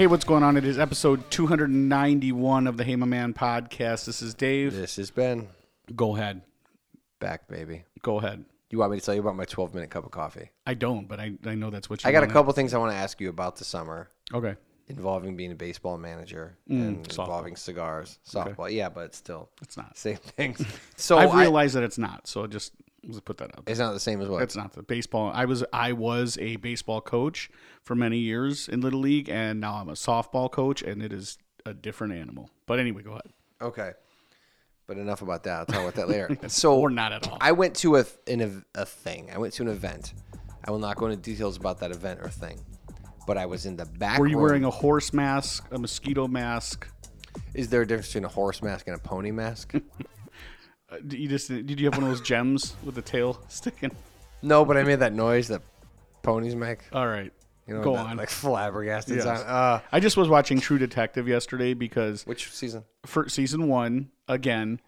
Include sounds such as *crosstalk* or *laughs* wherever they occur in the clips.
Hey, what's going on? It is episode 291 of the Hey My Man podcast. This is Dave. This has been Go ahead. back, baby. Go ahead. You want me to tell you about my 12 minute cup of coffee? I don't, but I, I know that's what you I got a wanna- couple things I want to ask you about the summer Okay. involving being a baseball manager Mm, and softball. involving cigars. Softball, yeah, but it's still It's not. same things. *laughs* So I've I- realized that it's not, so just let's put that out. it's not the same as what? It's not the baseball. I was I was a baseball coach for many years in Little League, and now I'm a softball coach, and it is a different animal. But anyway, go ahead. Okay. But enough about that. I'll talk about that *laughs* later. So Or not at all. I went to a in a, a thing. I went to an event. I will not go into details about that event or thing. But I was in the back. Were you room. wearing a horse mask, a mosquito mask? Is there a difference between a horse mask and a pony mask? *laughs* Uh, did you just did you have one of those gems with the tail *laughs* sticking? no, but I made that noise that ponies make. All right, You know, go that, on. Like flabbergasted. Yes. sound. Uh, I just was watching True Detective yesterday because which season? for season one again,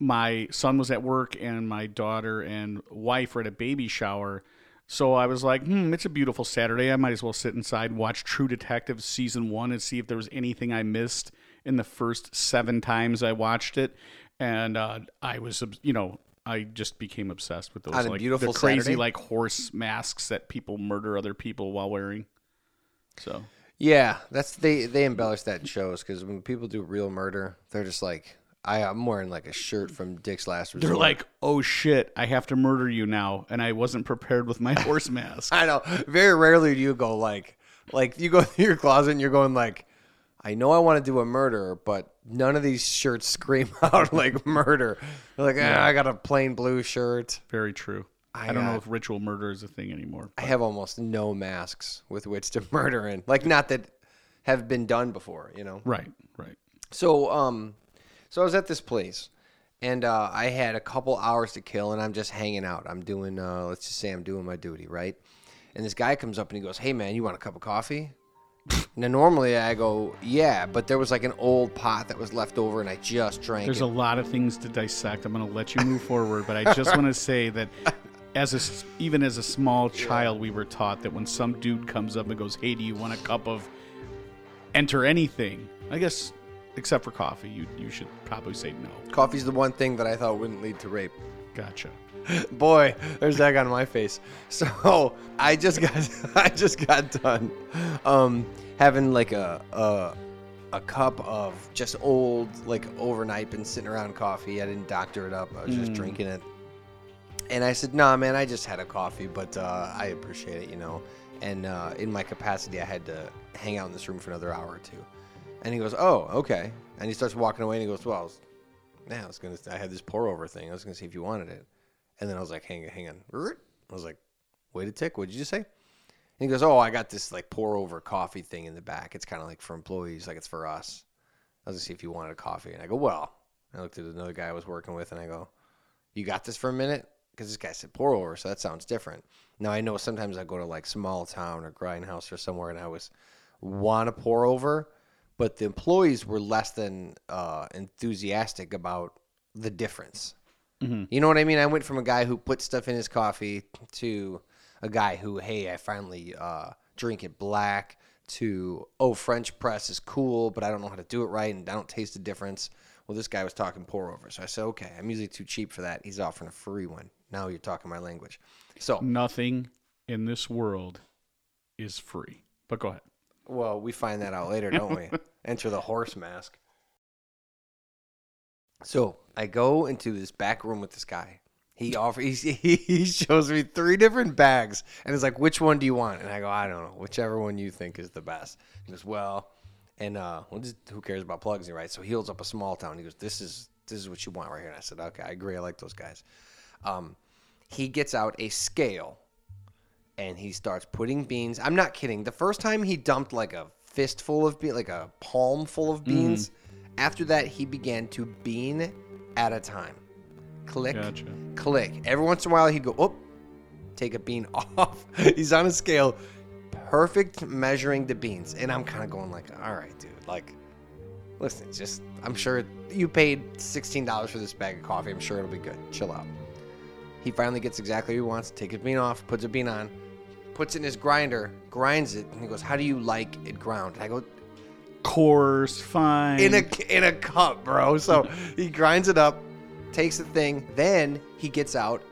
my son was at work and my daughter and wife were at a baby shower. So I was like, hmm, it's a beautiful Saturday. I might as well sit inside and watch True Detective season one and see if there was anything I missed in the first seven times I watched it. And uh, I was, you know, I just became obsessed with those On a like beautiful the crazy Saturday? like horse masks that people murder other people while wearing. So Yeah, that's they they embellish that in shows because when people do real murder, they're just like, I, I'm wearing like a shirt from Dick's Last Resort. they're like, oh shit, I have to murder you now, and I wasn't prepared with my horse *laughs* mask. I know. Very rarely do you go like, like you go *laughs* through your closet and you're going like, I know I want to do a murder, but none of these shirts *laughs* scream out like murder. They're like, "Ah, I got a plain blue shirt. Very true. I, I, don't know uh, if ritual murder is a thing anymore. I have almost no masks with which to *laughs* murder in. Like, not that have been done before, you know. Right, right. So, um, so I was at this place, and uh, I had a couple hours to kill, and I'm just hanging out. I'm doing, uh, let's just say, I'm doing my duty, right? And this guy comes up and he goes, "Hey, man, you want a cup of coffee?" Now, normally I go, "Yeah," but there was like an old pot that was left over, and I just drank There's it. a lot of things to dissect. I'm going to let you move *laughs* forward, but I just want to say that as a even as a small child, we were taught that when some dude comes up and goes, "Hey, do you want a cup of enter anything?" I guess except for coffee, you you should probably say no. Coffee's the one thing that I thought wouldn't lead to rape. Gotcha. *laughs* Boy, there's egg on my face. *laughs* So I just got *laughs* I just got done um, having like a, a a cup of just old like overnight been sitting around coffee. I didn't doctor it up. I was just drinking it. And I said, "Nah, man, I just had a coffee, but uh, I appreciate it, you know." And uh, in my capacity, I had to hang out in this room for another hour or two. And he goes, "Oh, okay." And he starts walking away, and he goes, "Well, I was, yeah, I was gonna. I had this pour over thing. I was gonna see if you wanted it." And then I was like, hang, hang on. I was like, wait a tick. What did you say? And he goes, oh, I got this like pour over coffee thing in the back. It's kind of like for employees, like it's for us. I was gonna see if you wanted a coffee. And I go, well, I looked at another guy I was working with and I go, you got this for a minute? Because this guy said pour over, so that sounds different. Now I know sometimes I go to like small town or grindhouse or somewhere and I was want to pour over, but the employees were less than uh, enthusiastic about the difference. You know what I mean? I went from a guy who put stuff in his coffee to a guy who, hey, I finally uh, drink it black. To oh, French press is cool, but I don't know how to do it right, and I don't taste the difference. Well, this guy was talking pour over, so I said, okay, I'm usually too cheap for that. He's offering a free one. Now you're talking my language. So, Nothing in this world is free. But go ahead. well, we find that out later, don't we? *laughs* Enter the horse mask. So I go into this back room with this guy. He offers. *laughs* He, he shows me three different bags, and is like, "Which one do you want?" And I go, "I don't know. Whichever one you think is the best." He goes, "Well," and uh, well, just, who cares about plugs, right? So he holds up a small town. He goes, "This is this is what you want right here." And I said, "Okay, I agree. I like those guys." Um, he gets out a scale, and he starts putting beans. I'm not kidding. The first time he dumped like a fistful of beans, like a palm full of beans. After that, he began to bean at a time. Click, Gotcha. click. Every once in a while, he'd go, oh, take a bean *laughs* off. He's on a scale, perfect measuring the beans. And I'm kind of going like, all right, dude, like, listen, just, I'm sure you paid $16 for this bag of coffee. I'm sure it'll be good. Chill out. He finally gets exactly what he wants. Takes a bean off, puts a bean on, puts it in his grinder, grinds it, and he goes, "How do you like it ground?" And I go, Course, fine. in a in a cup, bro. So *laughs* he grinds it up, takes the thing, then he gets out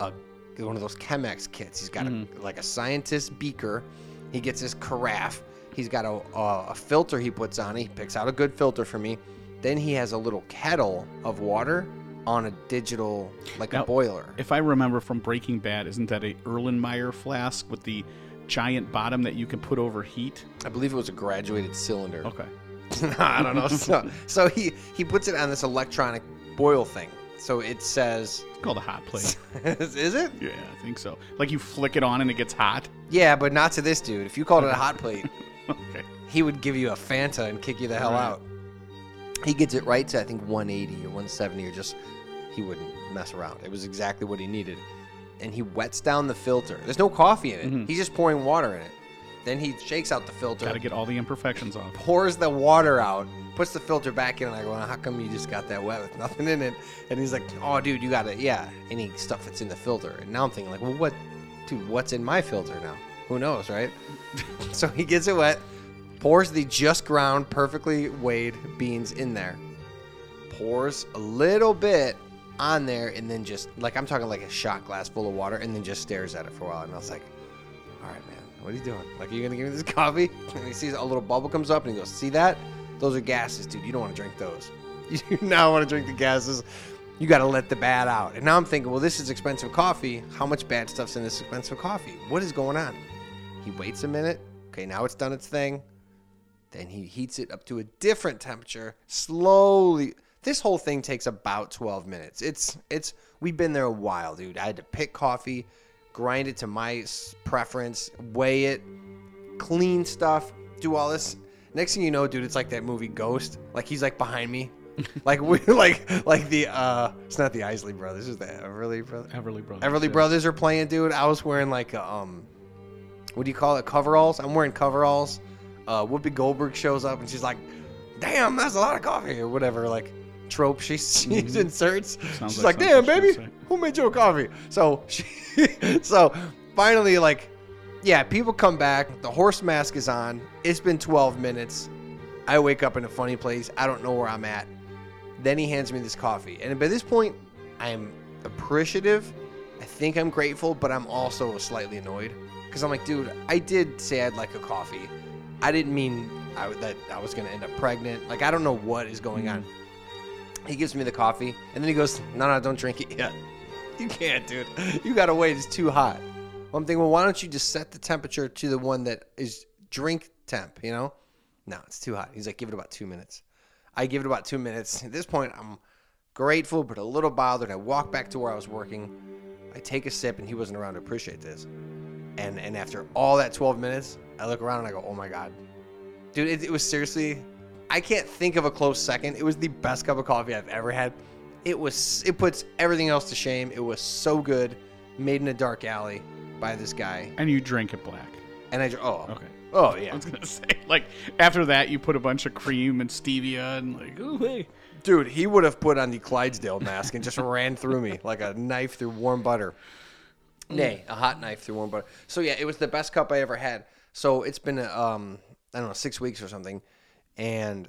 a one of those Chemex kits. He's got a, mm-hmm. like a scientist beaker. He gets his carafe. He's got a, a a filter he puts on. He picks out a good filter for me. Then he has a little kettle of water on a digital like Now- a boiler. if I remember from Breaking Bad, isn't that a Erlenmeyer flask with the giant bottom that you can put over heat? I believe it was a graduated cylinder. Okay. *laughs* I don't know. So, so he he puts it on this electronic boil thing. So it says, It's called a hot plate. *laughs* is it? yeah, I think so. Like you flick it on and it gets hot. Yeah, but not to this dude. If you called it a hot plate, *laughs* Okay. he would give you a Fanta and kick you the hell Right. out. He gets it right to I think 180 or 170 or just he wouldn't mess around. It was exactly what he needed. And he wets down the filter. There's no coffee in it. Mhm. He's just pouring water in it. Then he shakes out the filter, Got to get all the imperfections off. pours the water out, puts the filter back in, and I go, well, how come you just got that wet with nothing in it? And he's like, oh, dude, you got to, yeah, any stuff that's in the filter. And now I'm thinking, like, well, what, dude, what's in my filter now? Who knows, right? *laughs* so he gets it wet, pours the just ground, perfectly weighed beans in there, pours a little bit on there, and then just, like, I'm talking like a shot glass full of water, and then just stares at it for a while. And I was like, all right, man, what are you doing? Like, are you gonna give me this *laughs* coffee? And he sees a little bubble comes up, and he goes, "See that? Those are gases, dude. You don't want to drink those. *laughs* You do not want to drink the gases. You got to let the bad out." And now I'm thinking, well, this is expensive coffee. How much bad stuff's in this expensive coffee? What is going on? He waits a minute. Okay, now it's done its thing. Then he heats it up to a different temperature slowly. This whole thing takes about 12 minutes. It's it's we've been there a while, dude. I had to pick coffee, grind it to my preference, weigh it, clean stuff, do all this. Next thing you know, dude, it's like that movie Ghost. Like he's like behind me. *laughs* like we *laughs* like like the uh it's not the Isley brothers, it's the Everly brothers. Everly Brothers. Everly yeah. Brothers are playing, dude. I was wearing like a, um, what do you call it? Coveralls. I'm wearing coveralls. Uh, Whoopi Goldberg shows up and she's like, "Damn, that's a lot of coffee," or whatever like trope she, *laughs* she inserts. Mm-hmm. Sounds she's like like, "Damn, baby, who made you a coffee?" So she, *laughs* so finally, like, yeah, people come back. The horse mask is on. It's been 12 minutes. I wake up in a funny place. I don't know where I'm at. Then he hands me this coffee. And by this point, I am appreciative. I think I'm grateful, but I'm also slightly annoyed. Because I'm like, dude, I did say I'd like a coffee. I didn't mean I, that I was going to end up pregnant. Like, I don't know what is going on. He gives me the coffee, and then he goes, no, no, don't drink it yet. *laughs* You can't, dude. You got to wait. It's too hot. Well, I'm thinking, well, why don't you just set the temperature to the one that is drink temp, you know? No, it's too hot. He's like, give it about two minutes. I give it about two minutes. At this point, I'm grateful, but a little bothered. I walk back to where I was working. I take a sip, and he wasn't around to appreciate this. And and after all that 12 minutes, I look around and I go, oh my god, dude, it, it was seriously. I can't think of a close second. It was the best cup of coffee I've ever had. It was. It puts everything else to shame. It was so good. Made in a dark alley by this guy, And you drink it black. and I dr- oh Okay. oh *laughs* yeah. I was gonna say, like after that, you put a bunch of cream and stevia and like, oh hey. dude, he would have put on the Clydesdale mask and just *laughs* ran through me like a knife through warm butter. Nay, a hot knife through warm butter. So yeah, it was the best cup I ever had. So it's been um I don't know six weeks or something, and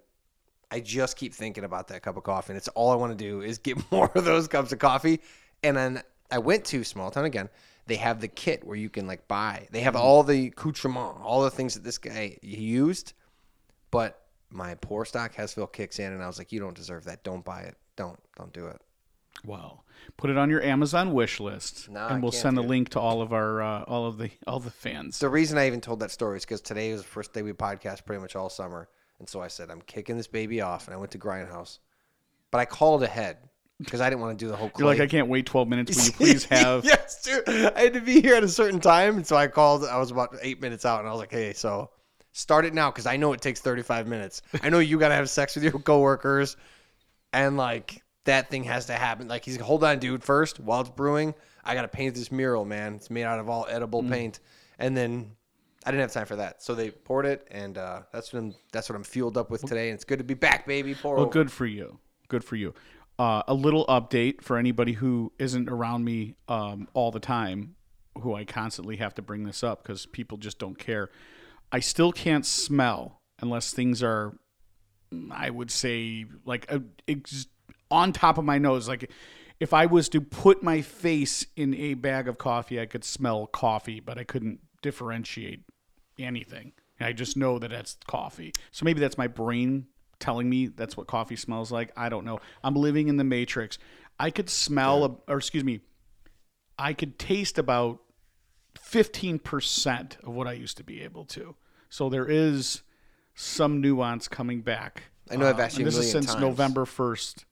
I just keep thinking about that cup of coffee, and it's all I want to do is get *laughs* more of those cups of coffee. And then I went to Small Town again. They have the kit where you can like buy. They have all the accoutrement, all the things that this guy used, but my poor stock Hesville kicks in, and I was like, "You don't deserve that. Don't buy it. Don't don't do it." Well, put it on your Amazon wish list, No, and we'll send it. link to all of our uh, all of the all the fans. The reason I even told that story is because today was the first day we podcast pretty much all summer, and so I said I'm kicking this baby off, and I went to Grindhouse, but I called ahead because I didn't want to do the whole. You're like, I can't wait 12 minutes. Will you *laughs* please have? *laughs* yes, dude. I had to be here at a certain time, and so I called. I was about eight minutes out, and I was like, "Hey, so start it now because I know it takes 35 minutes. I know you got to have sex with your coworkers, and like that thing has to happen. Like he's hold on, dude. First, while it's brewing, I got to paint this mural, man. It's made out of all edible mm. paint, and then." I didn't have time for that, so they poured it, and uh, that's what I'm. That's what I'm fueled up with today, and it's good to be back, baby. Pour Well, over. good for you. Good for you. Uh, a little update for anybody who isn't around me um, all the time, who I constantly have to bring this up because people just don't care. I still can't smell unless things are I would say like a, ex- on top of my nose. Like if I was to put my face in a bag of coffee, I could smell coffee, but I couldn't differentiate anything. I just know that that's coffee. So maybe that's my brain telling me that's what coffee smells like. I don't know. I'm living in the matrix. I could smell, a, or excuse me, I could taste about 15% of what I used to be able to. So there is some nuance coming back. I know I've asked uh, you and a this is since times. November 1st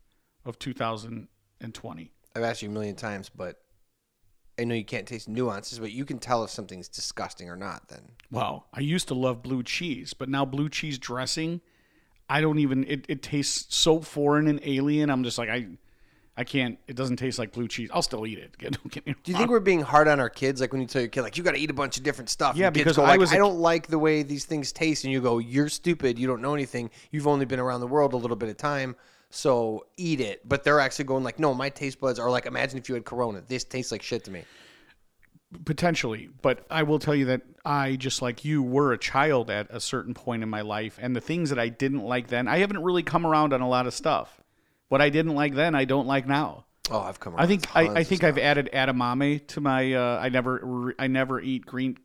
of 2020. I've asked you a million times, but I know you can't taste nuances, but you can tell if something's disgusting or not. Then Wow. I used to love blue cheese, but now blue cheese dressing, I don't even it, it tastes so foreign and alien. I'm just like I I can't it doesn't taste like blue cheese. I'll still eat it. *laughs* Don't get me do you think we're being hard on our kids? Like when you tell your kid, like you got to eat a bunch of different stuff. Yeah, because go I like, was I don't like the way these things taste, and you go, you're stupid. You don't know anything. You've only been around the world a little bit of time. So eat it, but they're actually going like, no, my taste buds are like. Imagine if you had Corona. This tastes like shit to me. potentially but i will tell you that i just like you were a child at a certain point in my life and the things that i didn't like then i haven't really come around on a lot of stuff what i didn't like then i don't like now Oh, I've come. i think I, I think I've added edamame to my uh, i never i never eat green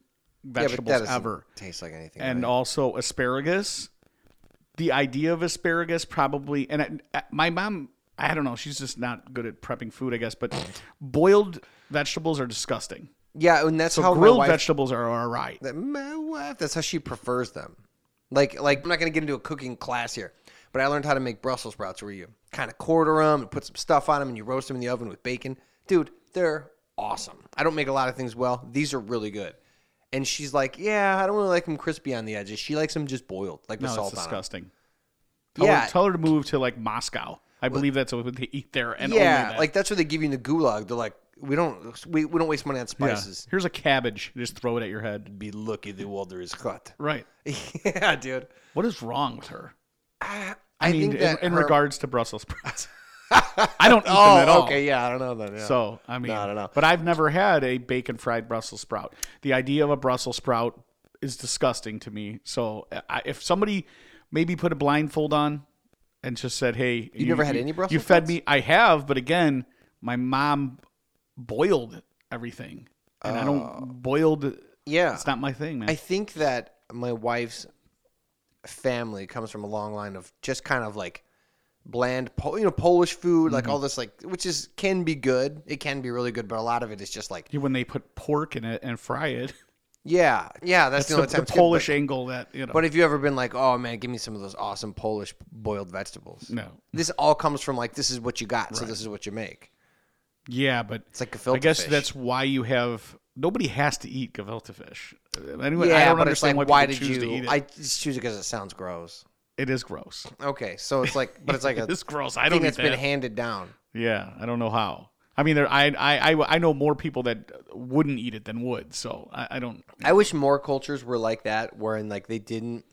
Yeah, vegetables doesn't ever taste like anything. and right? also asparagus the idea of asparagus probably and I, my mom i don't know she's just not good at prepping food i guess but *clears throat* boiled vegetables are disgusting. Yeah, and that's so how grilled wife vegetables are all right. That my wife that's how she prefers them. Like like i'm not going to get into a cooking class here but i learned how to make brussels sprouts where you kind of quarter them and put some stuff on them and you roast them in the oven with bacon. Dude they're awesome. I don't make a lot of things well. These are really good and she's like yeah i don't really like them crispy on the edges she likes them just boiled like with No, salt it's on disgusting. Tell, Yeah. her, tell her to move to like Moscow. I believe that's what they eat there, and yeah only that. like that's what they give you in the gulag they're like we don't we, we don't waste money on Yeah. spices Here's a cabbage. Just throw it at your head. be lucky the water is hot Right. *laughs* yeah dude What is wrong with her? I, I, mean, think in, that in her- regards to Brussels sprouts, *laughs* I don't eat oh them at oh, all. okay yeah i don't know then yeah. So I mean, No, I don't know. But I've never had a bacon fried Brussels sprout. The idea of a Brussels sprout is disgusting to me. So I, if somebody maybe put a blindfold on and just said, "Hey, you, never had any Brussels You fed me. I have, but again, my mom boiled everything, and I don't oh. boiled. yeah It's not my thing, man. I think that my wife's family comes from a long line of just kind of like bland, you know, Polish food, like mm-hmm. all this, like which is can be good. It can be really good, but a lot of it is just like, when they put pork in it and fry it, yeah, yeah. That's, it's the only time the it's good, Polish but- angle that you know. But, if you ever been like, oh man, give me some of those awesome Polish boiled vegetables. no, This all comes from like this is what you got, so this is what you make. yeah, but It's like a I guess fish. that's why you have nobody has to eat gefilte fish. Anyway, yeah, I don't understand like, why why did you? I just choose it because it sounds gross. It is gross. Okay, so it's like, but it's like *laughs* a it's gross. I don't eat that's been handed down. yeah, I don't know how. I mean, there, I, I, I, I know more people that wouldn't eat it than would. So I, I don't. I wish more cultures were like that, wherein like they didn't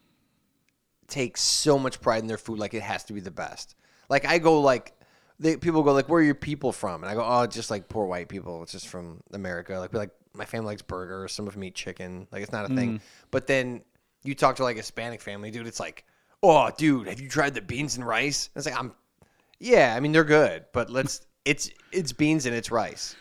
take so much pride in their food, like it has to be the best. Like I go like, they people go like, "Where are your people from?" And I go, "Oh, just like poor white people. It's just from America." Like, like my family likes burgers. Some of them eat chicken. Like it's not a thing. Mm. But then you talk to like a Hispanic family, dude. It's like, "Oh, dude, have you tried the beans and rice?" And it's like, "I'm, yeah. I mean, they're good, but let's." It's it's beans and it's rice.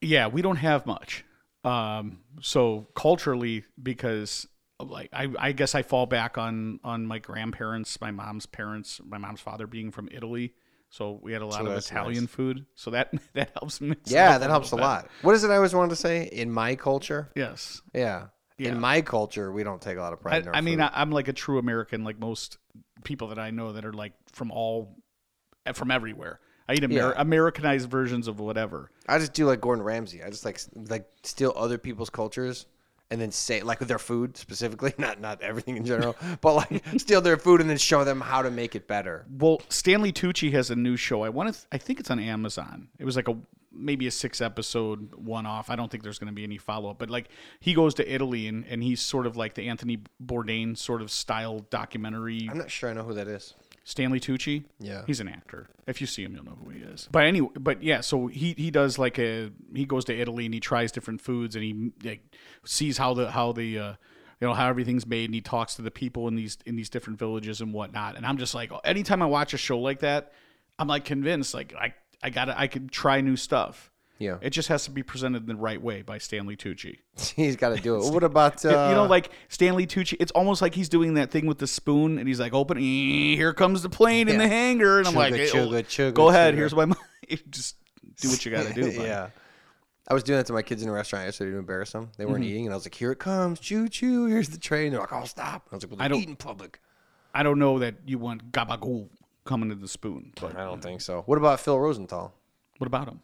Yeah, we don't have much. Um, so culturally, because like I, I guess I fall back on on my grandparents, my mom's parents, my mom's father being from Italy. So we had a lot of that's Italian food. So that *laughs* that helps me. Yeah, *laughs* that helps a lot. What is it I always wanted to say? In my culture, Yes. Yeah. Yeah. In my culture, we don't take a lot of pride I, in our I mean, food. I, I'm like a true American, like most people that I know that are like from all, from everywhere. I eat Amer- Yeah. Americanized versions of whatever. I just do like Gordon Ramsay. I just like like steal other people's cultures and then say like with their food specifically, *laughs* not not everything in general, but like *laughs* steal their food and then show them how to make it better. Well, Stanley Tucci has a new show. I want to. Th- I think it's on Amazon. It was like a maybe a six episode one off. I don't think there's going to be any follow up. But like he goes to Italy and and he's sort of like the Anthony Bourdain sort of style documentary. I'm not sure I know who that is. Stanley Tucci. Yeah. he's an actor. If you see him, you'll know who he is. But anyway, but yeah, so he he does like a he goes to Italy and he tries different foods and he like sees how the how the uh, you know how everything's made, and he talks to the people in these in these different villages and whatnot. And I'm just like, anytime I watch a show like that, I'm like convinced, like I I gotta I could try new stuff. Yeah. It just has to be presented in the right way by Stanley Tucci. *laughs* He's got to do it. *laughs* What about uh, you know, like Stanley Tucci, it's almost like he's doing that thing with the spoon, and he's like, "Open, *laughs* here comes the plane in the hangar," and I'm like, Chugga, "Hey, chugga, oh, chugga, "Go ahead, here's my money." Just do what you got to do. yeah. I was doing that to my kids in a restaurant yesterday to embarrass them. They Mm-hmm. weren't eating, and I was like, "Here it comes, choo choo! Here's the train." They're like, "Oh, stop!" I was like, "Well, I don't- eat in public." I don't know that you want gabagool coming to the spoon, but I don't think so. What about Phil Rosenthal? what about him?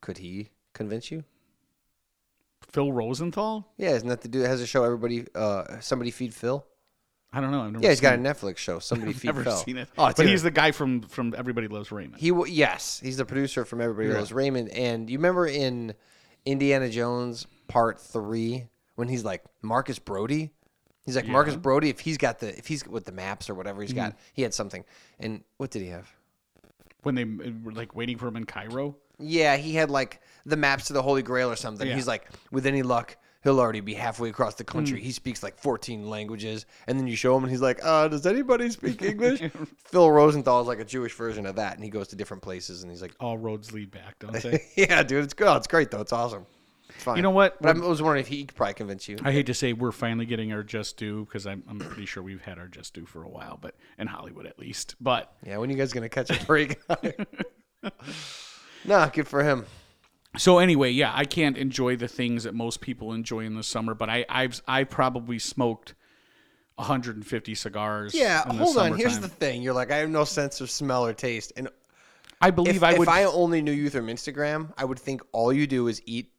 Could he convince you? Phil Rosenthal? Yeah, isn't that the dude that has a show? Everybody, uh, somebody feed Phil. I don't know. I've never Yeah, he's got a Netflix show. Somebody *laughs* feed never Phil. seen it. Oh, but dude. he's the guy from from Everybody Loves Raymond. He w- yes, he's the producer from Everybody Yeah. Loves Raymond. And you remember in Indiana Jones Part Three when he's like Marcus Brody? He's like Marcus Brody. If he's got the if he's with the maps or whatever he's got, he had something. And what did he have? when they were like waiting for him in Cairo. Yeah, he had like the maps to the Holy Grail or something. Yeah. He's like, with any luck, he'll already be halfway across the country. He speaks like 14 languages. And then you show him, and he's like, uh, does anybody speak *laughs* English? Phil Rosenthal is like a Jewish version of that. And he goes to different places, and he's like, All roads lead back, don't *laughs* they? yeah, dude, it's good. Oh, it's great, though. It's awesome. It's fine. You know what? But I was wondering if he could probably convince you. I hate to say we're finally getting our just due because I'm, I'm pretty sure we've had our just due for a while, but in Hollywood at least. But Yeah, when you guys going to catch a break? *laughs* nah, good for him. so anyway, yeah, I can't enjoy the things that most people enjoy in the summer, but I I've I probably smoked 150 cigars. Yeah, in the hold on. Here's the thing. You're like, I have no sense of smell or taste. And I believe if I if. I only knew you from Instagram, I would think all you do is eat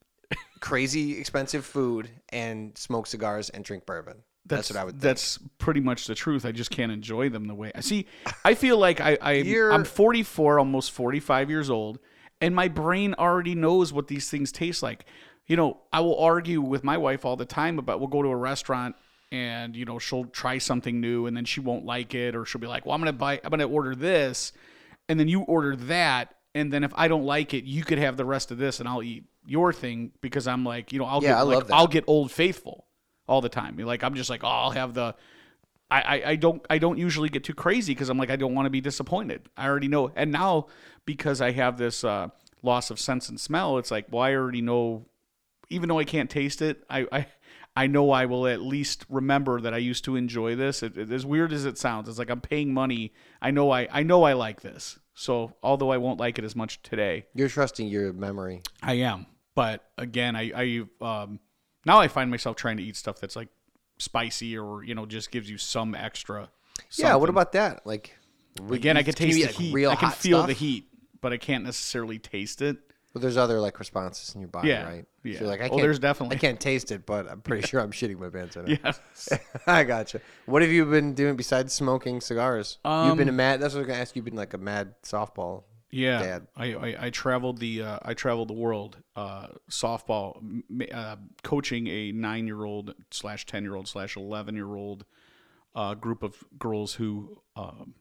crazy expensive food and smoke cigars and drink bourbon. That's, what I would think. That's pretty much the truth. I just can't enjoy them the way I see. I feel like I, I I'm 44, almost 45 years old, and my brain already knows what these things taste like. You know, I will argue with my wife all the time about we'll go to a restaurant and you know she'll try something new and then she won't like it or she'll be like, "Well, I'm gonna buy, I'm gonna order this," and then you order that, and then if I don't like it, you could have the rest of this and I'll eat your thing because I'm like, you know, I'll Yeah, get I like. I'll get Old Faithful all the time. Like I'm just like, oh, I'll have the. I, I, I don't I don't usually get too crazy because I'm like I don't want to be disappointed. I already know, and now because I have this uh, loss of sense and smell, it's like well I already know, even though I can't taste it, I I, I know I will at least remember that I used to enjoy this. It, it- as weird as it sounds, it's like I'm paying money. I know I I know I like this. So although I won't like it as much today, You're trusting your memory. I am. But again, I, I um, now I find myself trying to eat stuff that's like spicy or you know just gives you some extra. Yeah, what about that? Like again? I can taste the like, heat. real I can feel stuff? the heat, but I can't necessarily taste it. Well, there's other like responses in your body, Yeah, right? yeah. So you're like I Oh, can't. there's definitely- I can't taste it, but I'm pretty *laughs* sure I'm shitting my pants in it. Yes. *laughs* I gotcha. What have you been doing besides smoking cigars? You've been a Um, mad. That's what I was gonna ask. You've been like a mad softball. Yeah, Dad. I, I I traveled the uh, I traveled the world uh, softball uh, coaching a nine year old slash ten year old slash eleven year old uh, group of girls who um,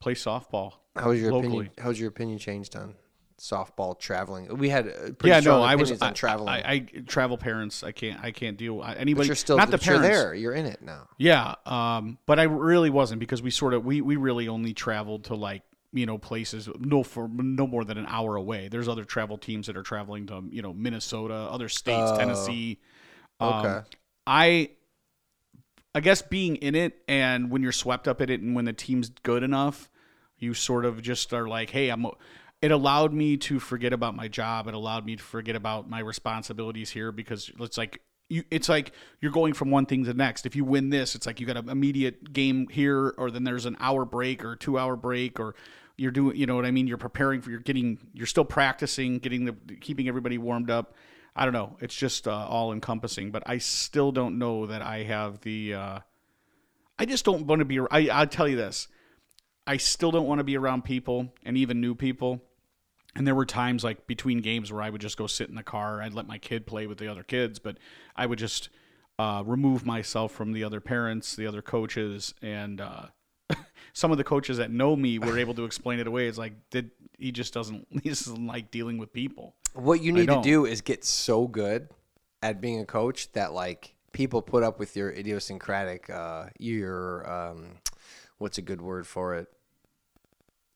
play softball. How was your locally. opinion? How's your opinion changed on softball traveling? We had pretty yeah, no, I was I, on traveling. I, I travel parents. I can't I can't deal. I- but Anybody you're still not the but you're parents. there. You're in it now. Yeah, um, but I really wasn't because we sort of we we really only traveled to like you know places no for no more than an hour away. There's other travel teams that are traveling to you know Minnesota, other states, Oh. Tennessee. Um, Okay. I I guess being in it and when you're swept up in it and when the team's good enough, you sort of just are like, hey, I'm. It allowed me to forget about my job. It allowed me to forget about my responsibilities here because it's like you. It's like you're going from one thing to the next. If you win this, it's like you got an immediate game here, or then there's an hour break or two hour break, or you're doing. You know what I mean? You're preparing for. You're getting. You're still practicing, getting the keeping everybody warmed up. I don't know. It's just uh, all encompassing, but I still don't know that I have the. Uh, I just don't want to be. I, I'll tell you this. I still don't want to be around people and even new people. And there were times like between games where I would just go sit in the car. I'd let my kid play with the other kids, but I would just uh, remove myself from the other parents, the other coaches, and uh, *laughs* some of the coaches that know me were able to explain it away. It's like, did he just doesn't *laughs* he just doesn't like dealing with people? What you need to do is get so good at being a coach that like people put up with your idiosyncratic, uh, your um, what's a good word for it?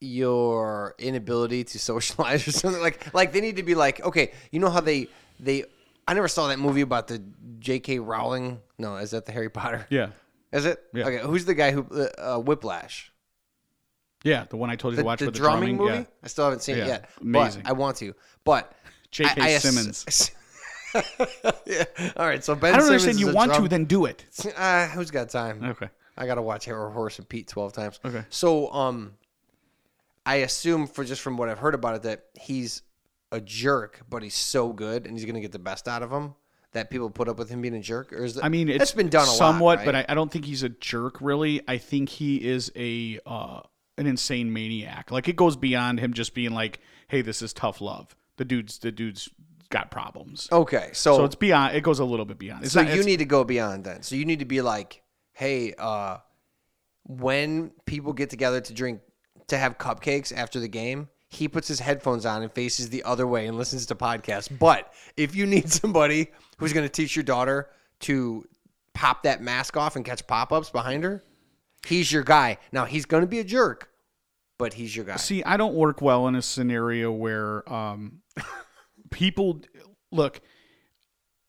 Your inability to socialize or something like like they need to be like okay, you know how they they. I never saw that movie about the J.K. Rowling. No, is that the Harry Potter? Yeah. Is it? Yeah. Okay, who's the guy who uh, uh, Whiplash? Yeah, the one I told you The, to watch the the drumming, drumming. movie? I still haven't seen it yet. amazing. But I want to. But J.K. I- I ass- Simmons. *laughs* yeah. All right. So Ben I don't Simmons understand. You want drum- to, then do it. *laughs* Ah, who's got time? Okay. I gotta watch Hero Horse and Pete twelve times. Okay. So um, I assume for just from what I've heard about it that he's a jerk, but he's so good and he's gonna get the best out of him that people put up with him being a jerk. Or is that? I mean, it's that's been done a somewhat, lot, but? I, I don't think he's a jerk. Really, I think he is a uh, an insane maniac. Like it goes beyond him just being like, "Hey, this is tough love." The dude's the dude's got problems. okay. So, So it's beyond. It goes a little bit beyond. It's so not, you need to go beyond then. So you need to be like, hey, uh, when people get together to drink to have cupcakes after the game, he puts his headphones on and faces the other way and listens to podcasts. But if you need somebody who's going to teach your daughter to pop that mask off and catch pop ups behind her, he's your guy. Now he's going to be a jerk, but he's your guy. See, I don't work well in a scenario where um, *laughs* people look.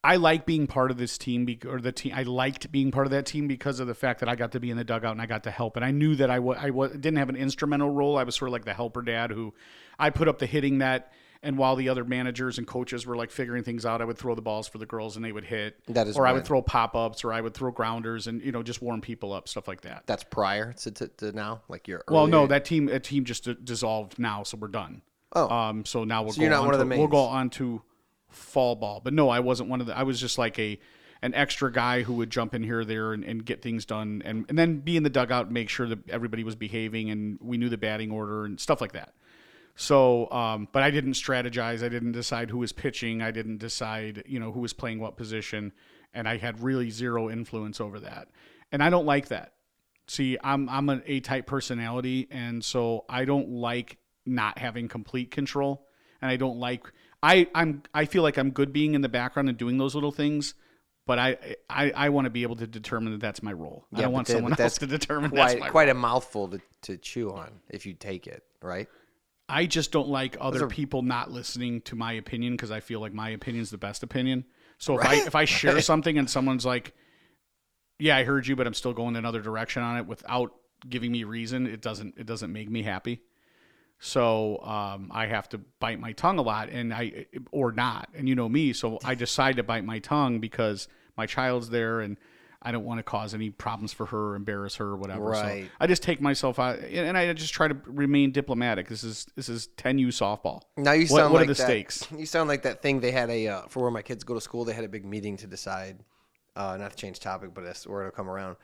I like being part of this team, be, or the team. I liked being part of that team because of the fact that I got to be in the dugout and I got to help. And I knew that I I didn't have an instrumental role. I was sort of like the helper dad who I put up the hitting net. And while the other managers and coaches were like figuring things out, I would throw the balls for the girls and they would hit. That is or I would throw pop ups, or I would throw grounders, and you know just warm people up, stuff like that. That's prior to, to, to now, like your. Well, no, that team that team just d- dissolved now, so we're done. Oh. um, so now we'll So go you're not on one of to, the We'll go on to fall ball, but no, I wasn't one of the. I was just like a an extra guy who would jump in here there and, and get things done, and and then be in the dugout, make sure that everybody was behaving, and we knew the batting order and stuff like that. So, um, but I didn't strategize. I didn't decide who was pitching. I didn't decide, you know, who was playing what position, and I had really zero influence over that. And I don't like that. See, I'm I'm an A type personality, and so I don't like not having complete control, and I don't like I I'm I feel like I'm good being in the background and doing those little things. But I, I, I want to be able to determine that that's my role. I Yeah, don't want that- someone *laughs* else to determine that's quite my quite role. a mouthful to, to chew on if you take it, right? I just don't like other are- people not listening to my opinion because I feel like my opinion's the best opinion. So if I if I share something and someone's like, "Yeah, I heard you, but I'm still going another direction on it," without giving me reason, it doesn't it doesn't make me happy. So um, I have to bite my tongue a lot, and I or not, and you know me, so I decide to bite my tongue because my child's there, and I don't want to cause any problems for her, or embarrass her, or whatever. Right. So I just take myself out, and I just try to remain diplomatic. This is this is 10U softball. Now you What- sound what are like the that, stakes? *laughs* You sound like that thing they had a uh, for where my kids go to school. They had a big meeting to decide, uh, not to change topic, but that's where it'll come around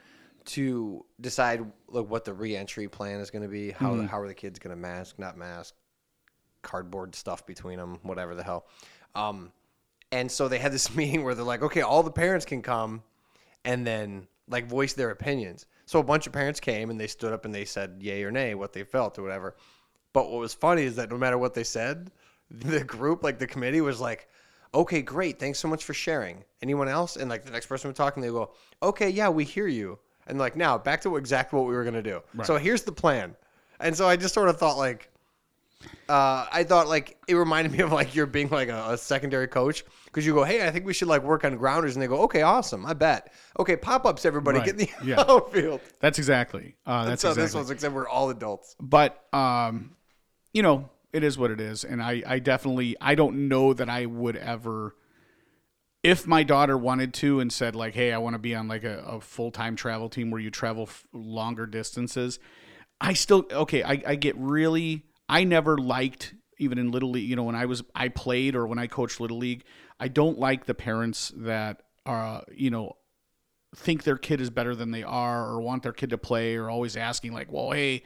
to decide like what the reentry plan is going to be. How Mm-hmm. how are the kids going to mask, not mask, cardboard stuff between them, whatever the hell. Um, and so they had this *laughs* meeting where they're like, okay, all the parents can come, and then like voice their opinions. So a bunch of parents came and they stood up and they said yay or nay what they felt or whatever. But what was funny is that no matter what they said, *laughs* the group, like the committee, was like, "Okay, great, thanks so much for sharing." Anyone else? And like the next person was talking, they go, "Okay, yeah, we hear you." And like now, back to exactly what we were gonna do. So here's the plan. And so I just sort of thought like, uh, I thought like it reminded *laughs* me of like you're being like a, a secondary coach because you go, "Hey, I think we should like work on grounders," and they go, "Okay, awesome, I bet." Okay, pop ups, everybody, Right, get in the yeah. *laughs* outfield. That's exactly. Uh, that's so exactly. this was except we're all adults. but um, you know, it is what it is, and I, I definitely, I don't know that I would ever, if my daughter wanted to and said like, hey, I want to be on like a, a full time travel team where you travel f- longer distances, I still okay. I, I get really, I never liked even in little league. You know, when I was I played or when I coached little league, I don't like the parents that are you know think their kid is better than they are or want their kid to play or always asking like well hey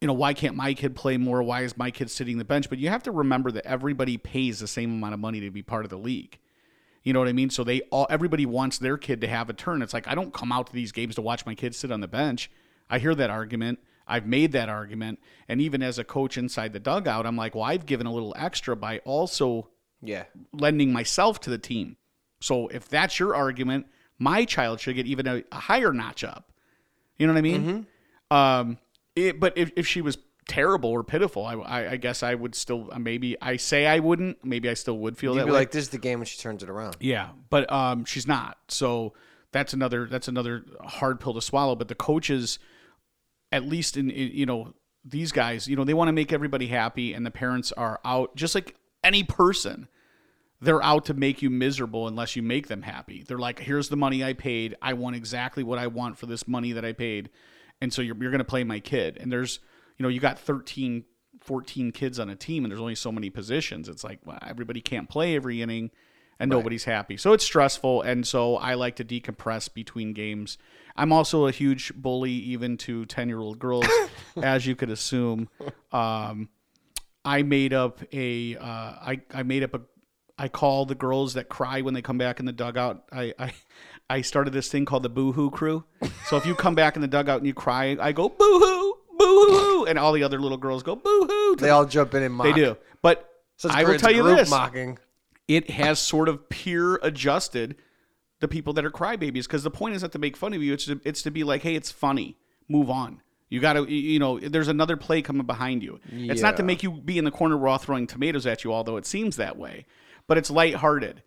you know why can't my kid play more why is my kid sitting the bench but you have to remember that everybody pays the same amount of money to be part of the league you know what i mean so they all everybody wants their kid to have a turn it's like i don't come out to these games to watch my kids sit on the bench i hear that argument i've made that argument and even as a coach inside the dugout i'm like well i've given a little extra by also Yeah, lending myself to the team. So if that's your argument, my child should get even a, a higher notch up. You know what I mean? Mm-hmm. Um, it, but if, if she was terrible or pitiful, I, I, I guess I would still maybe I say I wouldn't. Maybe I still would feel You'd that be way. like, this is the game when she turns it around. Yeah, but um, she's not. So that's another that's another hard pill to swallow. But the coaches, at least in, in you know these guys, you know they want to make everybody happy, and the parents are out just like any person. They're out to make you miserable unless you make them happy. They're like, here's the money I paid. I want exactly what I want for this money that I paid. And so you're, you're going to play my kid. And there's, you know, you got 13, 14 kids on a team and there's only so many positions. It's like, well, everybody can't play every inning and nobody's happy. So it's stressful. And so I like to decompress between games. I'm also a huge bully, even to 10 year old girls, *laughs* as you could assume. Um, I made up a, uh, I, I made up a, I call the girls that cry when they come back in the dugout. I, I, I started this thing called the Boo Hoo Crew. So if you come back in the dugout and you cry, I go Boo Hoo, Boo Hoo, and all the other little girls go Boo Hoo. They all jump in and mock. They do, but So I will tell you this: mocking. it has sort of peer adjusted the people that are crybabies because the point is not to make fun of you. It's to, it's to be like, hey, it's funny. Move on. You got to, you know, there's another play coming behind you. It's not to make you be in the corner raw throwing tomatoes at you, although it seems that way. But it's lighthearted.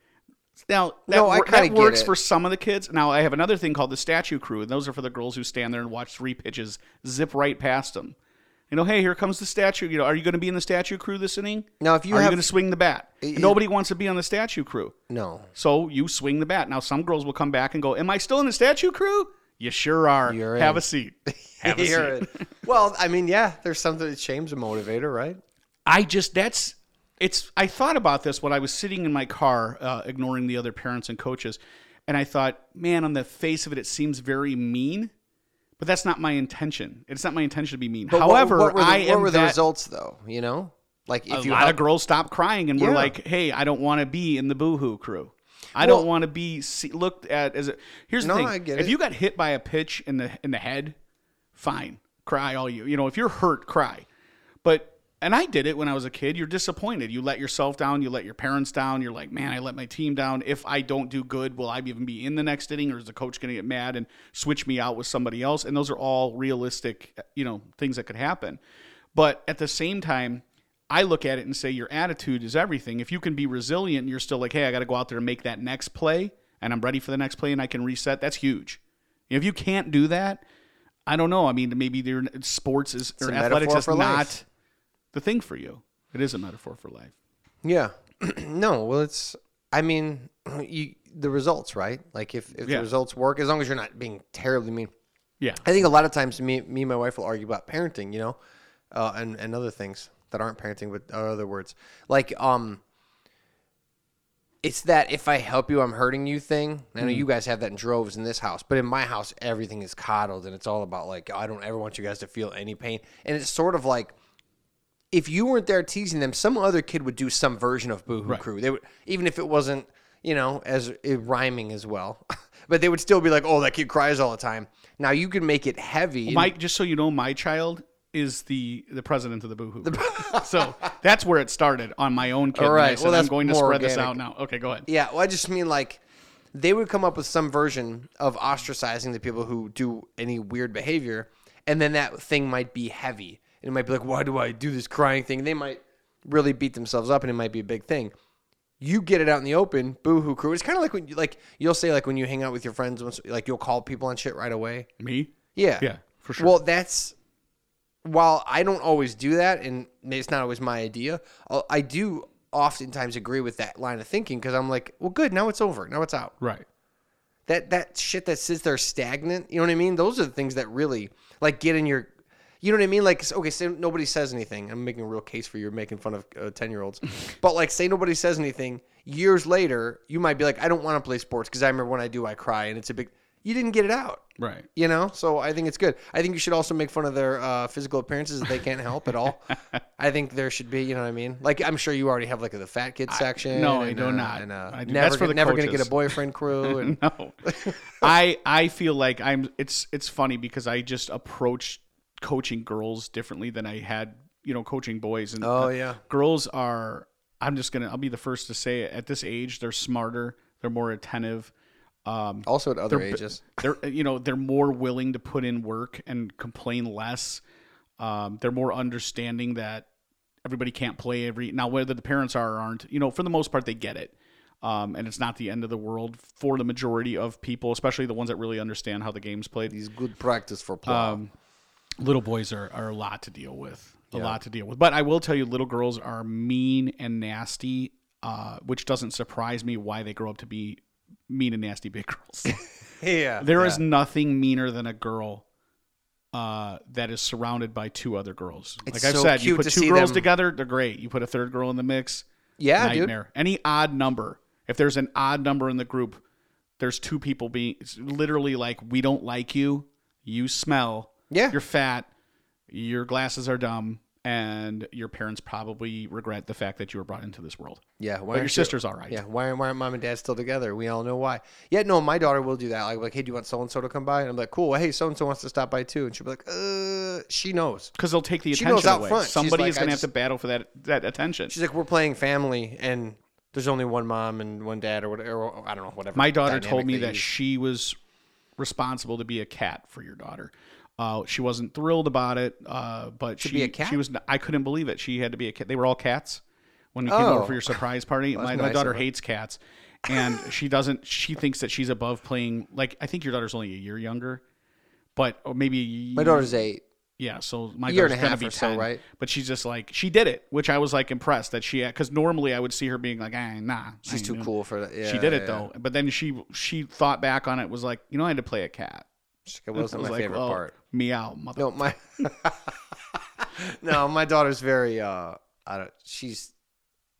Now that, No, wor- that works for some of the kids. Now I have another thing called the statue crew, and those are for the girls who stand there and watch three pitches zip right past them. You know, hey, here comes the statue. You know, are you going to be in the statue crew this inning? Now, if you are you going to swing the bat? Nobody wants to be on the statue crew. No. So you swing the bat. Now some girls will come back and go, "Am I still in the statue crew?" You sure are. You're Have in. a seat. *laughs* Have a seat. it. well, I mean, yeah, there's something that shame's a motivator, right? I just that's it's. I thought about this when I was sitting in my car, uh, ignoring the other parents and coaches, and I thought, man, on the face of it, it seems very mean. But that's not my intention. It's not my intention to be mean. But However, what, were the, I what am were the that- results though? You know, like if a you lot help- of girls stopped crying and were Yeah. like, "Hey, I don't want to be in the boohoo crew. I Well- don't want to be see, looked at as a." Here's the No, thing: I get if it. you got hit by a pitch in the in the head, fine, cry all you. You know, if you're hurt, cry. But and I did it when I was a kid. You're disappointed. You let yourself down. You let your parents down. You're like, man, I let my team down. If I don't do good, will I even be in the next inning, or is the coach going to get mad and switch me out with somebody else? And those are all realistic, uh, you know, things that could happen. But at the same time, I look at it and say your attitude is everything. If you can be resilient, you're still like, hey, I got to go out there and make that next play, and I'm ready for the next play, and I can reset. That's huge. If you can't do that, I don't know. I mean, maybe their sports is or athletics is not life. The thing for you. It is a metaphor for life. Yeah. *clears throat* no, well, it's. I mean, *clears throat* you the results, right? Like if if Yeah. the results work, as long as you're not being terribly mean. Yeah. I think a lot of times me, me and my wife will argue about parenting, you know, uh, and and other things that aren't parenting, but are other words. Like um, it's that if I help you, I'm hurting you thing. I know Mm. you guys have that in droves in this house, but in my house, everything is coddled, and it's all about like I don't ever want you guys to feel any pain, and it's sort of like. If you weren't there teasing them, some other kid would do some version of Boohoo Right. Crew. They would, even if it wasn't, you know, as rhyming as well, *laughs* but they would still be like, "Oh, that kid cries all the time." Now you can make it heavy. Mike, just so you know, my child is the the president of the Boohoo. Crew. so *laughs* that's where it started on my own kid. All right, said, well, I'm that's going to spread this out now. Okay, go ahead. Yeah, well, I just mean like they would come up with some version of ostracizing the people who do any weird behavior, and then that thing might be heavy. And it might be like, why do I do this crying thing? They might really beat themselves up, and it might be a big thing. You get it out in the open, boohoo crew. It's kind of like when you like you'll say like when you hang out with your friends, once like you'll call people on shit right away. Me? Yeah, Yeah, for sure. Well, that's while I don't always do that, and it's not always my idea. I do oftentimes agree with that line of thinking because I'm like, well, good, now it's over, now it's out. Right. That that shit that sits there stagnant, you know what I mean? Those are the things that really like get in your. You know what I mean? Like, okay, say nobody says anything. I'm making a real case for you making fun of ten year olds, *laughs* but like, say nobody says anything. Years later, you might be like, I don't want to play sports because I remember when I do, I cry, and it's a big. You didn't get it out. Right. You know, so I think it's good. I think you should also make fun of their uh, physical appearances that they can't help at all. *laughs* I think there should be, you know what I mean? Like I'm sure you already have like the fat kid section. no, I do uh, not. And, uh, I do- never, that's for the never gonna get a boyfriend crew. *laughs* And No. I I feel like I'm it's it's funny because I just approach coaching girls differently than I had, you know, coaching boys and oh uh, yeah, girls are I'm just going to I'll be the first to say it at this age they're smarter, they're more attentive. Um, Also at other They're- ages. *laughs* they're you know they're more willing to put in work and complain less. Um, they're more understanding that everybody can't play every now whether the parents are or aren't. You know, for the most part, they get it. Um, and it's not the end of the world for the majority of people, especially the ones that really understand how the game's played. These good practice for plow. Um, little boys are, are a lot to deal with. A Yeah. lot to deal with. But I will tell you, little girls are mean and nasty, uh, which doesn't surprise me why they grow up to be mean and nasty big girls. *laughs* yeah. There is nothing meaner than a girl uh, that is surrounded by two other girls. It's like I've so said, you put two girls them- together, they're great. You put a third girl in the mix, Yeah, dude. nightmare. Any odd number, if there's an odd number in the group, there's two people being it's literally like, we don't like you. You smell. Yeah. You're fat. Your glasses are dumb. And your parents probably regret the fact that you were brought into this world. Yeah, why But your sister's all right. Yeah, why, why aren't mom and dad still together? We all know why. Yeah, no, my daughter will do that. Like, like hey, do you want so and so to come by? And I'm like, cool. Hey, so and so wants to stop by too. And she'll be like, uh, she knows. Because they'll take the She attention knows out away. front. Somebody like, is going to have to battle for that that attention. She's like, we're playing family, and there's only one mom and one dad, or whatever. Or, I don't know, whatever. My daughter told me that use. she was responsible to be a cat for your daughter. Uh, she wasn't thrilled about it, uh, but she be a cat? she was. I couldn't believe it. She had to be a cat. They were all cats when we came Oh. over for your surprise party. *laughs* my, my nice daughter of her. hates cats, and *laughs* she doesn't. She thinks that she's above playing. Like I think your daughter's only a year younger, but or maybe my daughter's eight. yeah, so my year and daughter's a gonna half be or so, 10, right? But she's just like she did it, which I was like impressed that she because normally I would see her being like, eh, nah, She's too cool for that. Yeah, she did it yeah. though, but then she she thought back on it was like, you know, I had to play a cat. It wasn't was my like, favorite well, part. Meow, mother. No, my *laughs* no, my daughter's very. uh I don't. She's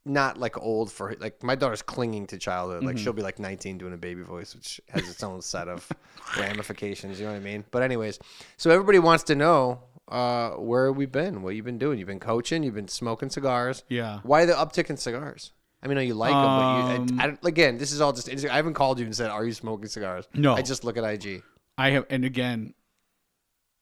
not like old for like my daughter's clinging to childhood. Like she'll be like 19 doing a baby voice, which has its own set of *laughs* ramifications. You know what I mean? But anyways, so everybody wants to know uh where we've been, what you've been doing. You've been coaching. You've been smoking cigars. Yeah. Why the uptick in cigars? I mean, I know you like them, Um, but you, I, I, again, this is all just. I haven't called you and said, "Are you smoking cigars?" No. I just look at IG. I have, and again,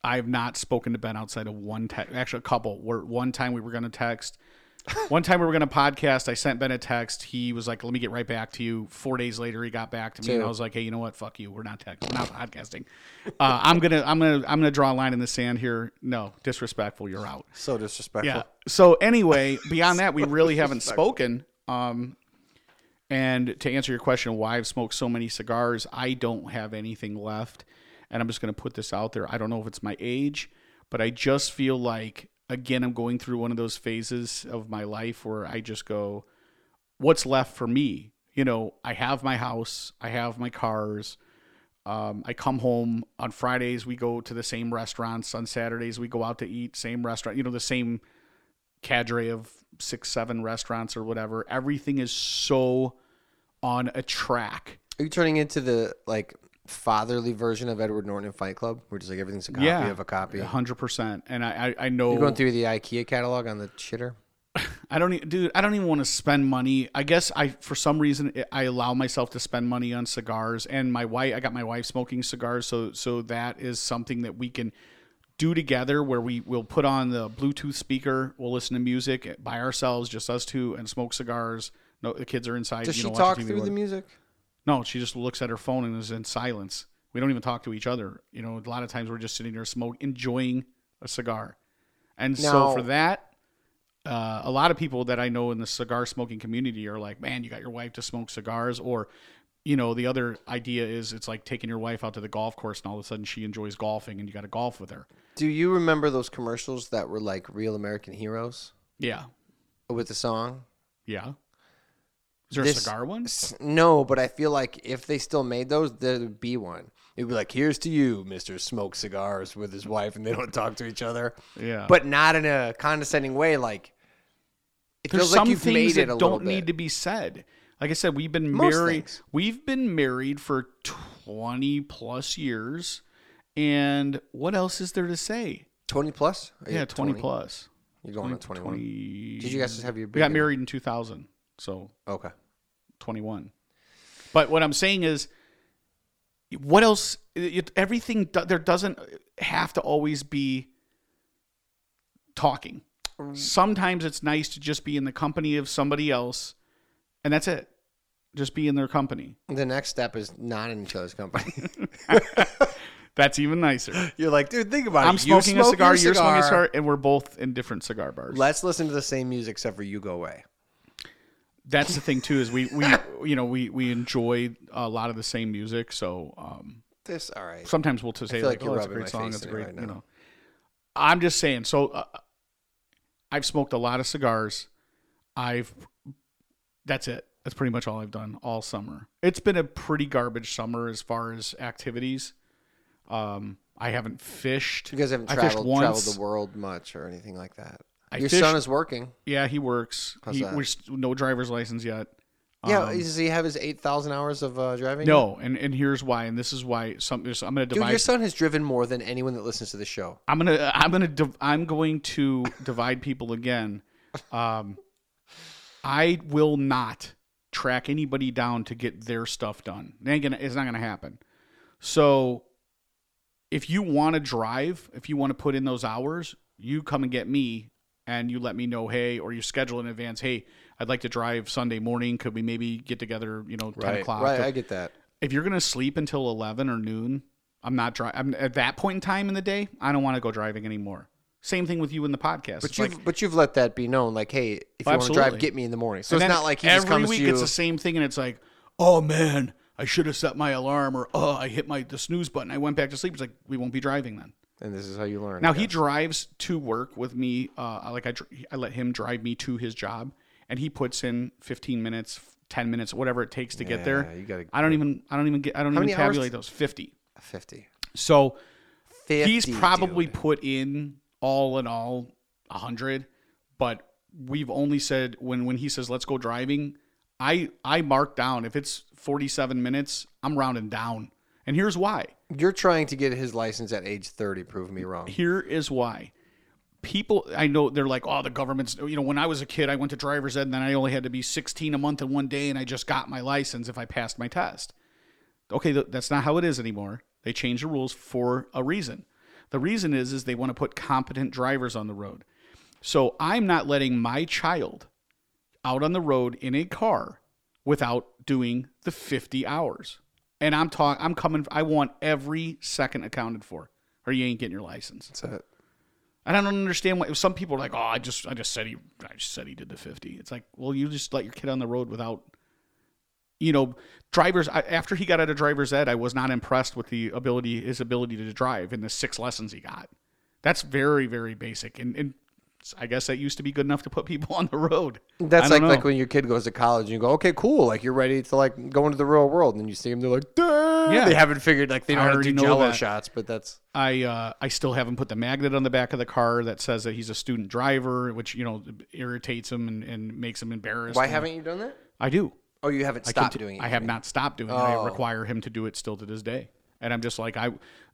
I have not spoken to Ben outside of one text. Actually, a couple. Where one time we were going to text. *laughs* One time we were going to podcast. I sent Ben a text. He was like, "Let me get right back to you." Four days later, he got back to me, and I was like, "Hey, you know what? Fuck you. We're not texting. We're not podcasting. Uh, I'm gonna, I'm gonna, I'm gonna draw a line in the sand here. No, disrespectful. You're out." So disrespectful. Yeah. So anyway, beyond that, we really *laughs* haven't spoken. Um, and to answer your question, why I've smoked so many cigars, I don't have anything left. And I'm just going to put this out there. I don't know if it's my age, but I just feel like, again, I'm going through one of those phases of my life where I just go, what's left for me? You know, I have my house, I have my cars. Um, I come home on Fridays. We go to the same restaurants. On Saturdays, we go out to eat. Same restaurant. You know, the same cadre of six, seven restaurants or whatever. Everything is so on a track. Are you turning into the like fatherly version of Edward Norton in Fight Club, where just like everything's a copy yeah, of a copy? hundred percent. And I, I, I know. You're going through the IKEA catalog on the shitter. *laughs* I don't, e- dude. I don't even want to spend money. I guess I, for some reason, I allow myself to spend money on cigars. And my wife, I got my wife smoking cigars, so so that is something that we can do together, where we will put on the Bluetooth speaker, we'll listen to music by ourselves, just us two, and smoke cigars. No, the kids are inside. Does you she know, talk through the music? No, she just looks at her phone and is in silence. We don't even talk to each other. You know, a lot of times we're just sitting there smoke, enjoying a cigar. And so for that, uh, a lot of people that I know in the cigar smoking community are like, "Man, you got your wife to smoke cigars," or you know, the other idea is it's like taking your wife out to the golf course and all of a sudden she enjoys golfing and you got to golf with her. Do you remember those commercials that were like real American heroes Yeah, with the song? yeah. Is there This- a cigar one? No, but I feel like if they still made those, there would be one. It'd be like, "Here's to you, Mister Smoke Cigars," with his wife, and they don't talk to each other, Yeah, but not in a condescending way. Like it there's feels like some you've things made that it a don't need to be said. Like I said, we've been Most married. things. We've been married for twenty plus years, and what else is there to say? Twenty plus. Yeah, at twenty, plus. You're going on twenty-one. 20 Did you guys just have your? We got married in two thousand, so Okay. twenty one. But what I'm saying is, what else? It, everything there doesn't have to always be talking. Mm. Sometimes it's nice to just be in the company of somebody else, and that's it. Just be in their company. The next step is not in each other's company. *laughs* That's even nicer. You're like, dude, think about it. I'm it. You smoking a smoke cigar, you're smoking a cigar, and we're both in different cigar bars. Let's listen to the same music except for you go away. That's the thing too is we we *laughs* you know we we enjoy a lot of the same music, so um, This, all right. sometimes we'll just say like, like oh, it's a great song, that's a great, right you know. I'm just saying. So uh, I've smoked a lot of cigars. I've that's it. That's pretty much all I've done all summer. It's been a pretty garbage summer as far as activities. Um, I haven't fished. You guys haven't I traveled, traveled the world much or anything like that. I Your fished- son is working. Yeah, he works. How's he, that? we're st- no driver's license yet. yeah, Um, does he have his 8,000 hours of uh, driving? No, and and here's why, and this is why some. there's- I'm going to Dude, divide. your son has driven more than anyone that listens to the show. I'm gonna I'm gonna div- I'm going to divide people again. Um, I will not track anybody down to get their stuff done. It ain't gonna, it's not gonna happen. So, if you want to drive, if you want to put in those hours, you come and get me, and you let me know, hey, or you schedule in advance. Hey, I'd like to drive Sunday morning. Could we maybe get together? You know, ten o'clock. Right, I get that. if you're gonna sleep until eleven or noon, I'm not driving. At that point in time in the day, I don't want to go driving anymore. Same thing with you in the podcast. But It's you've like, but you've let that be known, like, hey, if you oh, want to drive, get me in the morning. So and it's not like he just every comes week to you. it's the same thing, and it's like, oh man, I should have set my alarm, or oh, I hit my the snooze button. I went back to sleep. It's like we won't be driving then. And this is how you learn. Now he drives to work with me. Uh, like I, I let him drive me to his job, and he puts in 15 minutes, 10 minutes, whatever it takes to get there. You gotta- I don't even. I don't even get. I don't even many hours tabulate those 50. 50. So 50 he's probably dude. put in all in all a hundred, but we've only said when when he says let's go driving, I I mark down if it's forty seven minutes, I'm rounding down, and here's why. You're trying to get his license at age 30. Prove me wrong. Here is why. People, I know they're like, oh, the government's. You know, when I was a kid, I went to driver's ed, and then I only had to be 16 a month in one day, and I just got my license if I passed my test. Okay, that's not how it is anymore. They changed the rules for a reason. The reason is is they want to put competent drivers on the road. So I'm not letting my child out on the road in a car without doing the 50 hours. And I'm talking I'm coming I want every second accounted for or you ain't getting your license. That's it. And I don't understand why some people are like, "Oh, I just I just said he I just said he did the 50." It's like, "Well, you just let your kid on the road without you know, drivers I, after he got out of driver's ed, I was not impressed with the ability his ability to drive in the six lessons he got. That's very very basic and and I guess that used to be good enough to put people *laughs* on the road. That's like don't like when your kid goes to college and you go, okay, cool, like you're ready to like go into the real world, and then you see them, they're like, Duh! Yeah. they haven't figured like they know I how to already do know Jello that. shots, but that's I uh, I still haven't put the magnet on the back of the car that says that he's a student driver, which you know irritates him and, and makes him embarrassed. why And haven't you done that? I do? Oh, you haven't stopped doing it. I have not stopped doing it. I Oh. require him to do it still to this day, and I'm just like I,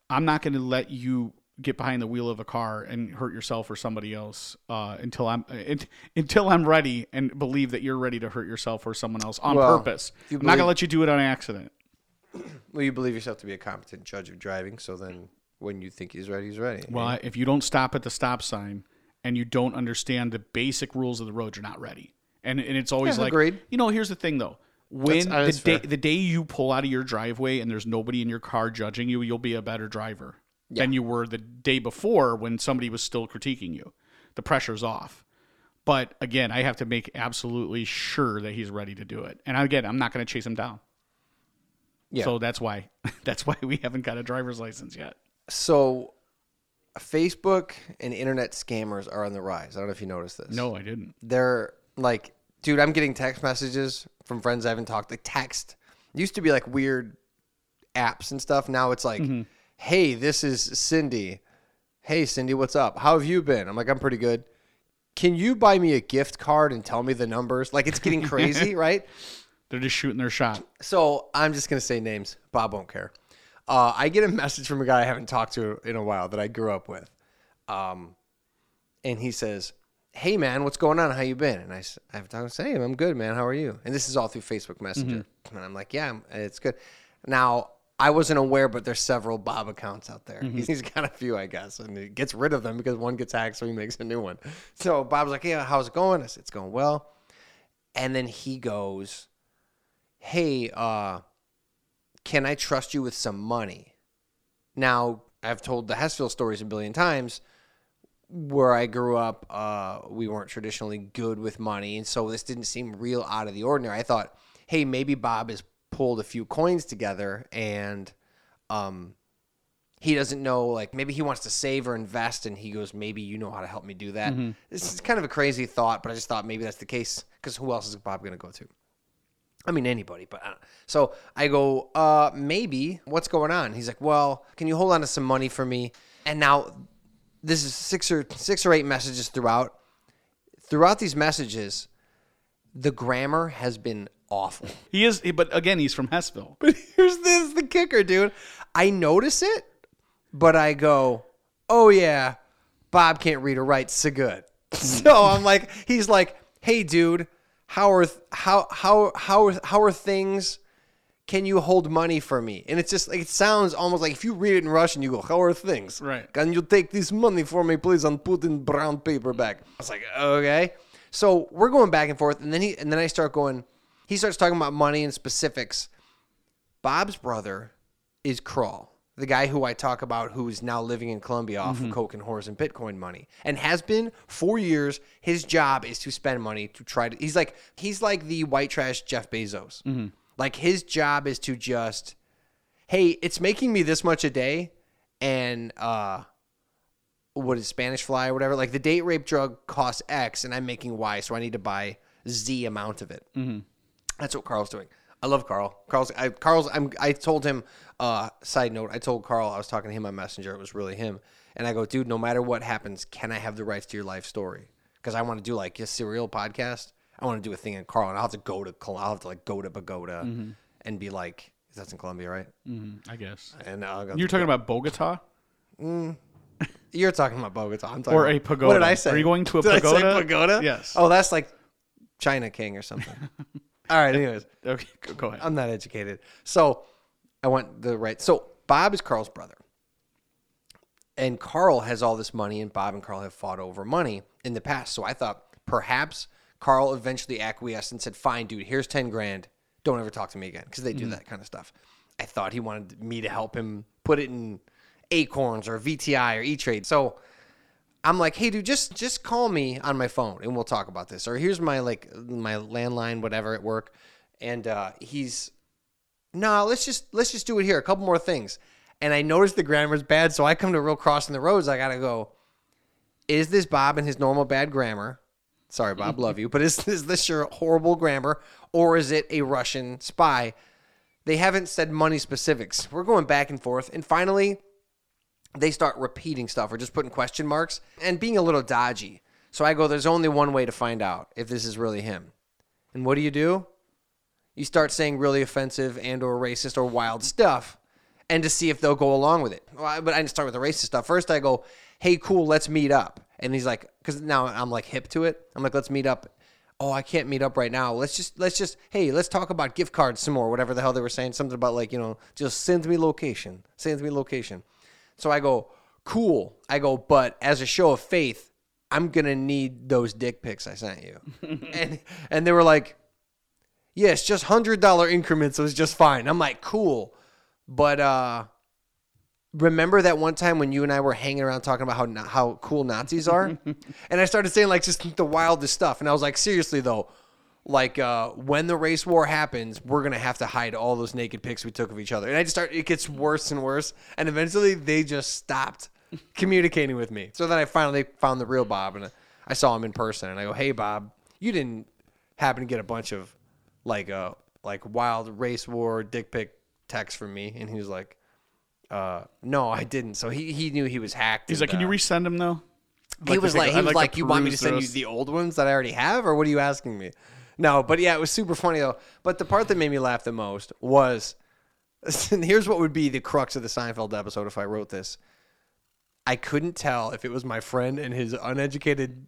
I'm not going to let you get behind the wheel of a car and hurt yourself or somebody else uh, until I'm uh, until I'm ready and believe that you're ready to hurt yourself or someone else on Well, purpose. I'm not going to let you do it on accident. Well, you believe yourself to be a competent judge of driving, so then when you think he's ready, he's ready. Well, if you don't stop at the stop sign and you don't understand the basic rules of the road, you're not ready. And and it's always Yeah, like, agreed. you know, here's the thing though. When the day fair. the day you pull out of your driveway and there's nobody in your car judging you, you'll be a better driver than you were the day before when somebody was still critiquing you. The pressure's off. But again, I have to make absolutely sure that he's ready to do it. And again, I'm not going to chase him down. Yeah. So that's why *laughs* that's why we haven't got a driver's license yet. so Facebook and internet scammers are on the rise. I don't know if you noticed this. No, I didn't. they're like, dude, I'm getting text messages from friends I haven't talked. Like text It used to be like weird apps and stuff. Now it's like, Mm-hmm. Hey, this is Cindy. Hey, Cindy, what's up? How have you been? I'm like, I'm pretty good. Can you buy me a gift card and tell me the numbers? Like it's getting *laughs* crazy, right? They're just shooting their shot. So I'm just gonna say names. Bob won't care. Uh, I get a message from a guy I haven't talked to in a while that I grew up with, um, and he says, "Hey man, what's going on? How you been?" And I, I have to say, "I'm good, man. How are you?" And this is all through Facebook Messenger, and I'm like, "Yeah, it's good." Now I wasn't aware, but there's several Bob accounts out there. *laughs* He's got a few, I guess, and he gets rid of them because one gets hacked, so he makes a new one. So Bob's like, "Yeah, how's it going?" I said, "It's going well." And then he goes, "Hey, uh, can I trust you with some money?" Now, I've told the Hessville stories a billion times. Where I grew up, uh, we weren't traditionally good with money, and so this didn't seem real out of the ordinary. I thought, hey, maybe Bob has pulled a few coins together, and um, he doesn't know, like maybe he wants to save or invest, and he goes, maybe you know how to help me do that. This is kind of a crazy thought, but I just thought maybe that's the case because who else is Bob going to go to? I mean, anybody, but I don't. so I go, uh, maybe. What's going on? He's like, well, can you hold on to some money for me? And now, this is six or six or eight messages throughout. Throughout these messages, the grammar has been awful. *laughs* He is, but again, he's from Hessville. *laughs* But here's this the kicker, dude. I notice it, but I go, oh yeah, Bob can't read or write so good. *laughs* so I'm like, he's like, hey, dude, how are th- how how how how are things? Can you hold money for me? And it's just like it sounds almost like if you read it in Russian, you go, "How are things?" Right. Can you take this money for me, please, and put in brown paper bag? I was like, okay. So we're going back and forth, and then he and then I start going. He starts talking about money and specifics. Bob's brother is Carl, the guy who I talk about who's now living in Colombia off of coke and whores and Bitcoin money, and has been for years. His job is to spend money to try to. He's like he's like the white trash Jeff Bezos. Like his job is to just, hey, it's making me this much a day, and uh, what is Spanish fly or whatever. Like the date rape drug costs X, and I'm making Y, so I need to buy Z amount of it. Mm-hmm. That's what Carl's doing. I love Carl. Carl's. I, Carl's. I'm. I told him. Uh, side note. I told Carl I was talking to him on Messenger. It was really him. And I go, dude. No matter what happens, can I have the rights to your life story? Because I want to do like a serial podcast. I want to do a thing in Carl, and I'll have to go to. I'll have to like go to Bogota and be like, that's in Colombia, right? Mm, I guess. And I'll go You're talking about Bogota You're talking about Bogota. I'm talking or about, a pagoda? What did I say? Are you going to a Did pagoda? pagoda? Yes. Oh, that's like China King or something. *laughs* All right. Anyways, *laughs* Okay, go, go ahead. I'm not educated, so I went the right. So Bob is Carl's brother, and Carl has all this money, and Bob and Carl have fought over money in the past. So I thought perhaps Carl eventually acquiesced and said, "Fine, dude, here's ten grand. Don't ever talk to me again," because they do mm-hmm. that kind of stuff. I thought he wanted me to help him put it in Acorns or VTI or E Trade. So I'm like, hey, dude, just just call me on my phone and we'll talk about this. Or here's my like my landline, whatever at work. And uh, he's, no, let's just let's just do it here. A couple more things. And I noticed the grammar's bad, so I come to a real crossing the roads. I gotta go. Is this Bob and his normal bad grammar? Sorry, Bob, love you, but is, is this your horrible grammar, or is it a Russian spy? They haven't said money specifics. We're going back and forth, and finally, they start repeating stuff or just putting question marks and being a little dodgy. So I go, there's only one way to find out if this is really him. And what do you do? You start saying really offensive and or racist or wild stuff and to see if they'll go along with it. Well, I- but I didn't start with the racist stuff. First I go, hey, cool, let's meet up. And he's like, because now I'm like hip to it. I'm like, let's meet up. Oh, I can't meet up right now. Let's just, let's just, hey, let's talk about gift cards some more, whatever the hell they were saying. Something about like, you know, just send me location, send me location. So I go, cool. I go, but as a show of faith, I'm gonna need those dick pics I sent you. *laughs* and and they were like, yes, just hundred dollar increments It was just fine. I'm like, cool, but uh, remember that one time when you and I were hanging around talking about how how cool Nazis are, *laughs* and I started saying like just the wildest stuff, and I was like, seriously though. Like uh, when the race war happens, we're gonna have to hide all those naked pics we took of each other, and I just start. It gets worse and worse, and eventually they just stopped *laughs* communicating with me. So then I finally found the real Bob, and I saw him in person, and I go, "Hey, Bob, you didn't happen to get a bunch of like uh like wild race war dick pic texts from me?" And he was like, "Uh, no, I didn't." So he he knew he was hacked. He's and, like, can you uh, resend him though? I'd he was like, he was to like, you want me to send you the old ones that I already have, or what are you asking me? No, but yeah, it was super funny though. But the part that made me laugh the most was, *laughs* and here's what would be the crux of the Seinfeld episode if I wrote this. I couldn't tell if it was my friend and his uneducated,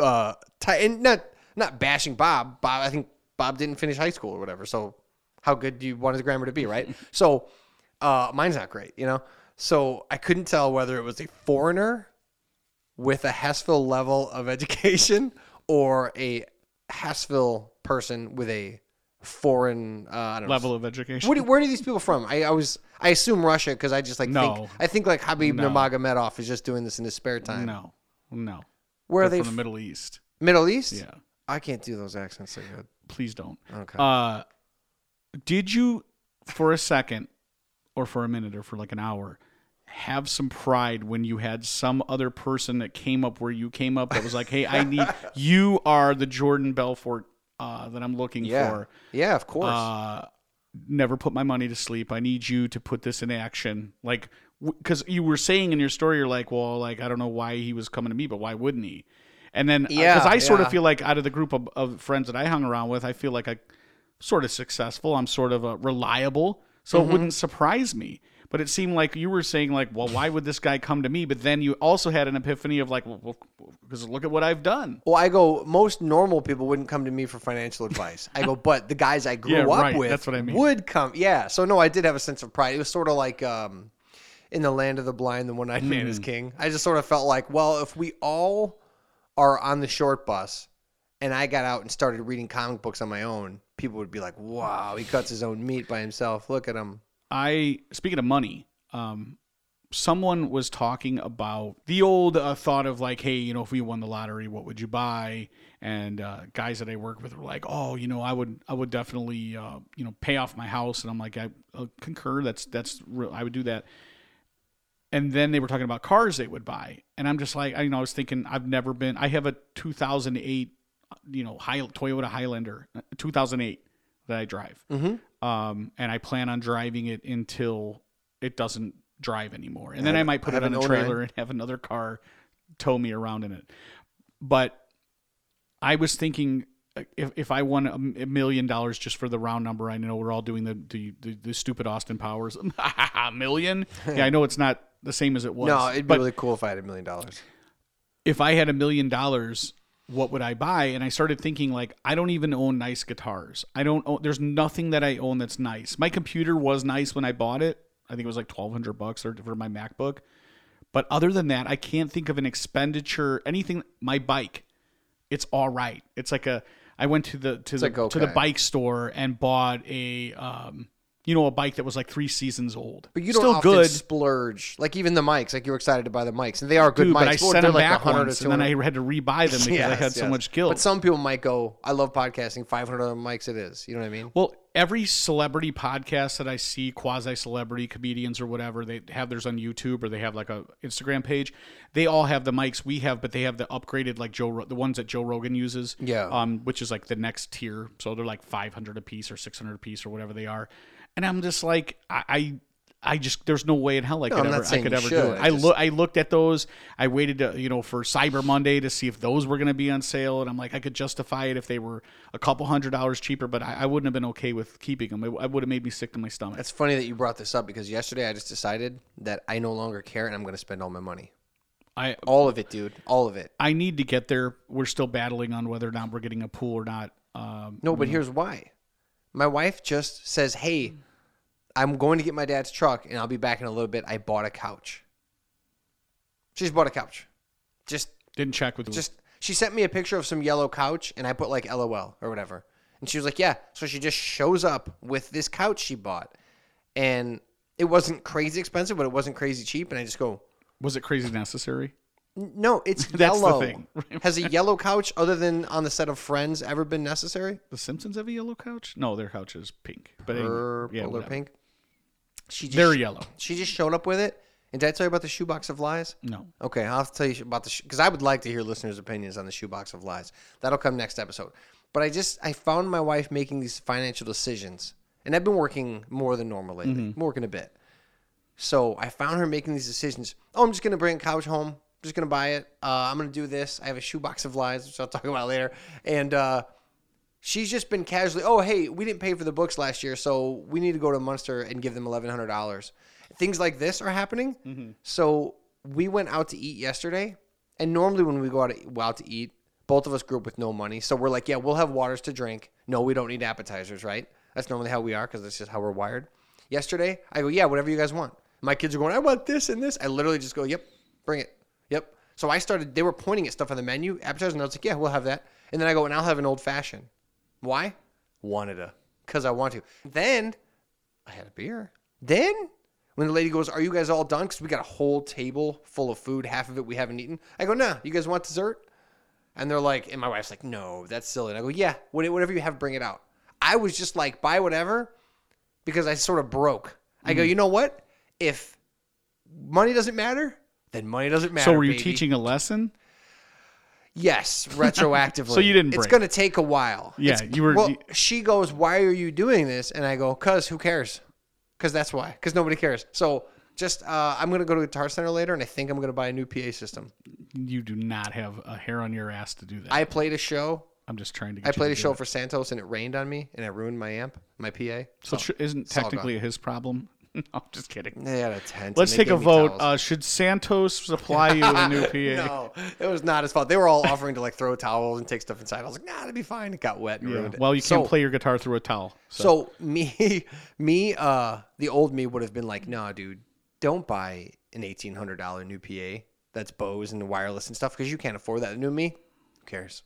uh, ty- and not not bashing Bob. Bob, I think Bob didn't finish high school or whatever. So, how good do you want his grammar to be, right? *laughs* so, uh, mine's not great, you know. So I couldn't tell whether it was a foreigner with a Hessville level of *laughs* education or a Hessville person with a foreign. Uh, I don't know. Level of education. Where do, where are these people from? I, I was I assume Russia because I just like No. think I think like Habib No. Nurmagomedov is just doing this in his spare time. No, no. Where are They're they? from f- the Middle East? Middle East. Yeah. I can't do those accents so good. Please don't. Okay. Uh, did you, for a second, or for a minute, or for like an hour, have some pride when you had some other person that came up where you came up that was like, "Hey, I need *laughs* you are the Jordan Belfort uh, that I'm looking yeah. for." Yeah, of course. Uh, never put my money to sleep. I need you to put this in action. Like, because you were saying in your story, you're like, well, like I don't know why he was coming to me, but why wouldn't he? And then, yeah, because Yeah, I sort of feel like out of the group of, of friends that I hung around with, I feel like I sort of successful. I'm sort of uh, reliable, so Mm-hmm. it wouldn't surprise me. But it seemed like you were saying like, well, why would this guy come to me? But then you also had an epiphany of like, well, because look at what I've done. well, I go. Most normal people wouldn't come to me for financial advice. I go, but the guys I grew *laughs* Yeah, up right, with that's what I mean. would come. Yeah. So no, I did have a sense of pride. It was sort of like um, in the land of the blind, the one-eyed man Hmm. is king. I just sort of felt like, well, if we all are on the short bus, and I got out and started reading comic books on my own, people would be like, wow, he cuts his own meat by himself. Look at him. I speaking of money, um, someone was talking about the old uh, thought of like, hey, you know, if we won the lottery, what would you buy? And uh, guys that I work with were like, oh, you know, I would, I would definitely, uh, you know, pay off my house. And I'm like, I uh, concur. That's that's real. I would do that. And then they were talking about cars they would buy, and I'm just like, I, you know, I was thinking, I've never been. I have a 2008, you know, High, Toyota Highlander, uh, 2008 that I drive um, and I plan on driving it until it doesn't drive anymore. And then I might put I it on a an 09. trailer and have another car tow me around in it. But I was thinking uh, if, if I won a million dollars just for the round number, I know we're all doing the the, the, the stupid Austin Powers *laughs* a million. Yeah, I know it's not the same as it *laughs* was. No, it'd be really cool if I had a million dollars. if I had a million dollars, what would I buy? And I started thinking like I don't even own nice guitars. I don't own there's nothing that I own that's nice. My computer was nice when I bought it. I think it was like 1200 bucks or for my MacBook. But other than that, I can't think of an expenditure anything my bike. It's all right. It's like a I went to the to the like, to the bike store and bought a um you know a bike that was like 3 seasons old. But you don't Still good. splurge. Like even the mics, like you were excited to buy the mics, and they are good Dude, mics. but I sent them like back 100 or once, and then I had to rebuy them *laughs* because I Yes, had so much guilt. But some people might go, "I love podcasting. 500 other mics, it is." You know what I mean? Well, every celebrity podcast that I see, quasi celebrity comedians or whatever, they have theirs on YouTube or they have like a Instagram page. They all have the mics we have, but they have the upgraded like Joe, the ones that Joe Rogan uses. Yeah. Um, which is like the next tier. So they're like 500 a piece or 600 a piece or whatever they are. And I'm just like, I. I I just there's no way in hell I could I'm ever I could ever do it. I I just- look I looked at those. I waited to, you know for Cyber Monday to see if those were going to be on sale, and I'm like I could justify it if they were a couple hundred dollars cheaper, but I, I wouldn't have been okay with keeping them. It, it would have made me sick to my stomach. It's funny that you brought this up because yesterday I just decided that I no longer care and I'm going to spend all my money. I All of it, dude. All of it. I need to get there. We're still battling on whether or not we're getting a pool or not. Um, No, but here's why. My wife just says, "Hey, I'm going to get my dad's truck and I'll be back in a little bit. I bought a couch." She just bought a couch. Just didn't check with just she sent me a picture of some yellow couch and I put like LOL or whatever. And she was like, "Yeah." So she just shows up with this couch she bought. And it wasn't crazy expensive, but it wasn't crazy cheap and I just go, was it crazy necessary? "No, it's *laughs* That's the yellow." thing. Has a yellow couch other than on the set of Friends ever been necessary? The Simpsons have a yellow couch? No, their couch is pink. But anyway, Purple yeah, or whatever. pink? She just They're yellow. She just showed up with it. And did I tell you about the shoebox of lies? No. Okay, I'll have to tell you about the because I would like to hear listeners' opinions on the shoebox of lies. That'll come next episode. But I just I found my wife making these financial decisions, and I've been working more than normal lately. I'm working a bit, so I found her making these decisions. Oh, I'm just gonna bring a couch home. I'm just gonna buy it. Uh, I'm gonna do this. I have a shoebox of lies, which I'll talk about later. And uh, she's just been casually. Oh, hey, we didn't pay for the books last year, so we need to go to Munster and give them eleven hundred dollars. Things like this are happening. Mm-hmm. So we went out to eat yesterday, and normally when we go out to, out to eat, both of us grew up with no money, so we're like, yeah, we'll have waters to drink. No, we don't need appetizers, right? That's normally how we are because that's just how we're wired. Yesterday, I go, yeah, whatever you guys want. My kids are going, I want this and this. I literally just go, yep, bring it, yep. So I started. They were pointing at stuff on the menu, appetizers, and I was like, yeah, we'll have that. And then I go, and I'll have an old fashioned. Why? Wanted to. because I want to. Then I had a beer. Then when the lady goes, "Are you guys all done?" Because we got a whole table full of food, half of it we haven't eaten. I go, "Nah, you guys want dessert?" And they're like, and my wife's like, "No, that's silly." And I go, "Yeah, whatever you have, bring it out." I was just like, "Buy whatever," because I sort of broke. I Mm-hmm. go, "You know what? If money doesn't matter, then money doesn't matter." So were you baby." teaching a lesson? Yes, *laughs* retroactively. So you didn't It's going to take a while. Yeah, It's- you were- Well, you- she goes, "Why are you doing this?" And I go, "Cause who cares? Cause that's why. Cause nobody cares." So just, uh, I'm going to go to Guitar Center later, and I think I'm going to buy a new PA system. You do not have a hair on your ass to do that. I played a show. I'm just trying to. Get I played to a show it. for Santos, and it rained on me, and it ruined my amp, my PA. So it sh- isn't technically his problem. *laughs* no, I'm just kidding. They had a tent. Let's take a vote. Uh, should Santos supply you with a new *laughs* PA? no, it was not his fault. They were all offering to like throw towels and take stuff inside. I was like, nah, it'd be fine. It got wet and ruined it. Well, you can't So- play your guitar through a towel. So, So me, *laughs* me, uh, the old me would have been like, "Nah, dude, don't buy an eighteen hundred dollar new PA that's Bose and wireless and stuff because you can't afford that." The new me, who cares?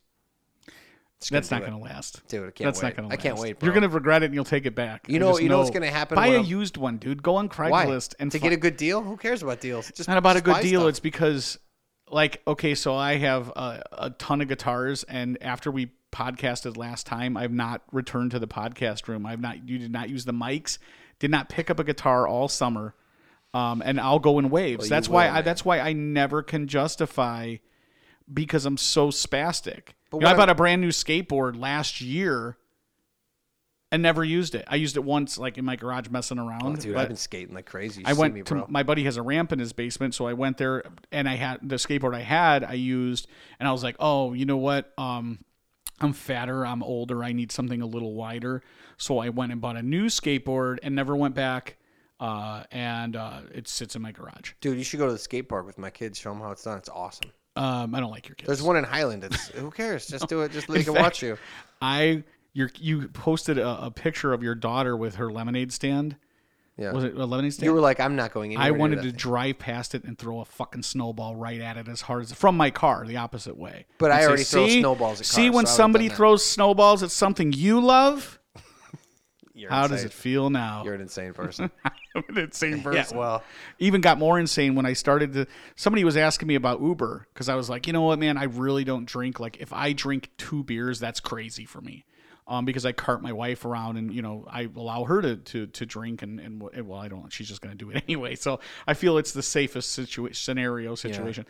Just that's not going to last. Dude, I can't That's wait. not going to I can't wait. Bro. You're going to regret it and you'll take it back. You I know- you know what's gonna happen Buy a I'm- used one, dude. Go on why Craigslist and to get a good deal. Who cares about deals? Just It's not about a good deal. stuff. It's because, like, okay, so I have a, a ton of guitars, and after we podcasted last time, I've not returned to the podcast room. I've not. You did not use the mics. Did not pick up a guitar all summer, um, and I'll go in waves. you that's why. will, I, that's why I never can justify because I'm so spastic. You know, I bought a brand new skateboard last year. And never used it. I used it once, like in my garage, messing around. Oh, dude, I've been skating like crazy. You I went me, to my buddy has a ramp in his basement, so I went there and I had the skateboard I had I used, and I was like, oh, you know what? Um, I'm fatter, I'm older, I need something a little wider, so I went and bought a new skateboard and never went back. Uh, and uh, it sits in my garage. Dude, you should go to the skate park with my kids. Show them how it's done. It's awesome. Um, I don't like your kids. There's one in Highland. It's who cares? Just *laughs* do it. Just they can fact, watch you. I you you posted a, a picture of your daughter with her lemonade stand. Yeah. Was it a lemonade stand? You were like, I'm not going anywhere. I wanted to drive past it and throw a fucking snowball right at it as hard as from my car, the opposite way. But And I say, already throw "See? snowballs at See when so somebody throws snowballs at something you love? You're How does it feel now? You're an insane *laughs* person. I'm an insane *laughs* person. yeah. Well, Even got more insane when I started to. Somebody was asking me about Uber because I was like, you know what, man, I really don't drink. Like, if I drink two beers, that's crazy for me. Um, because I cart my wife around and you know I allow her to to, to drink and, and well I don't she's just gonna do it *laughs* anyway so I feel it's the safest situa- scenario situation.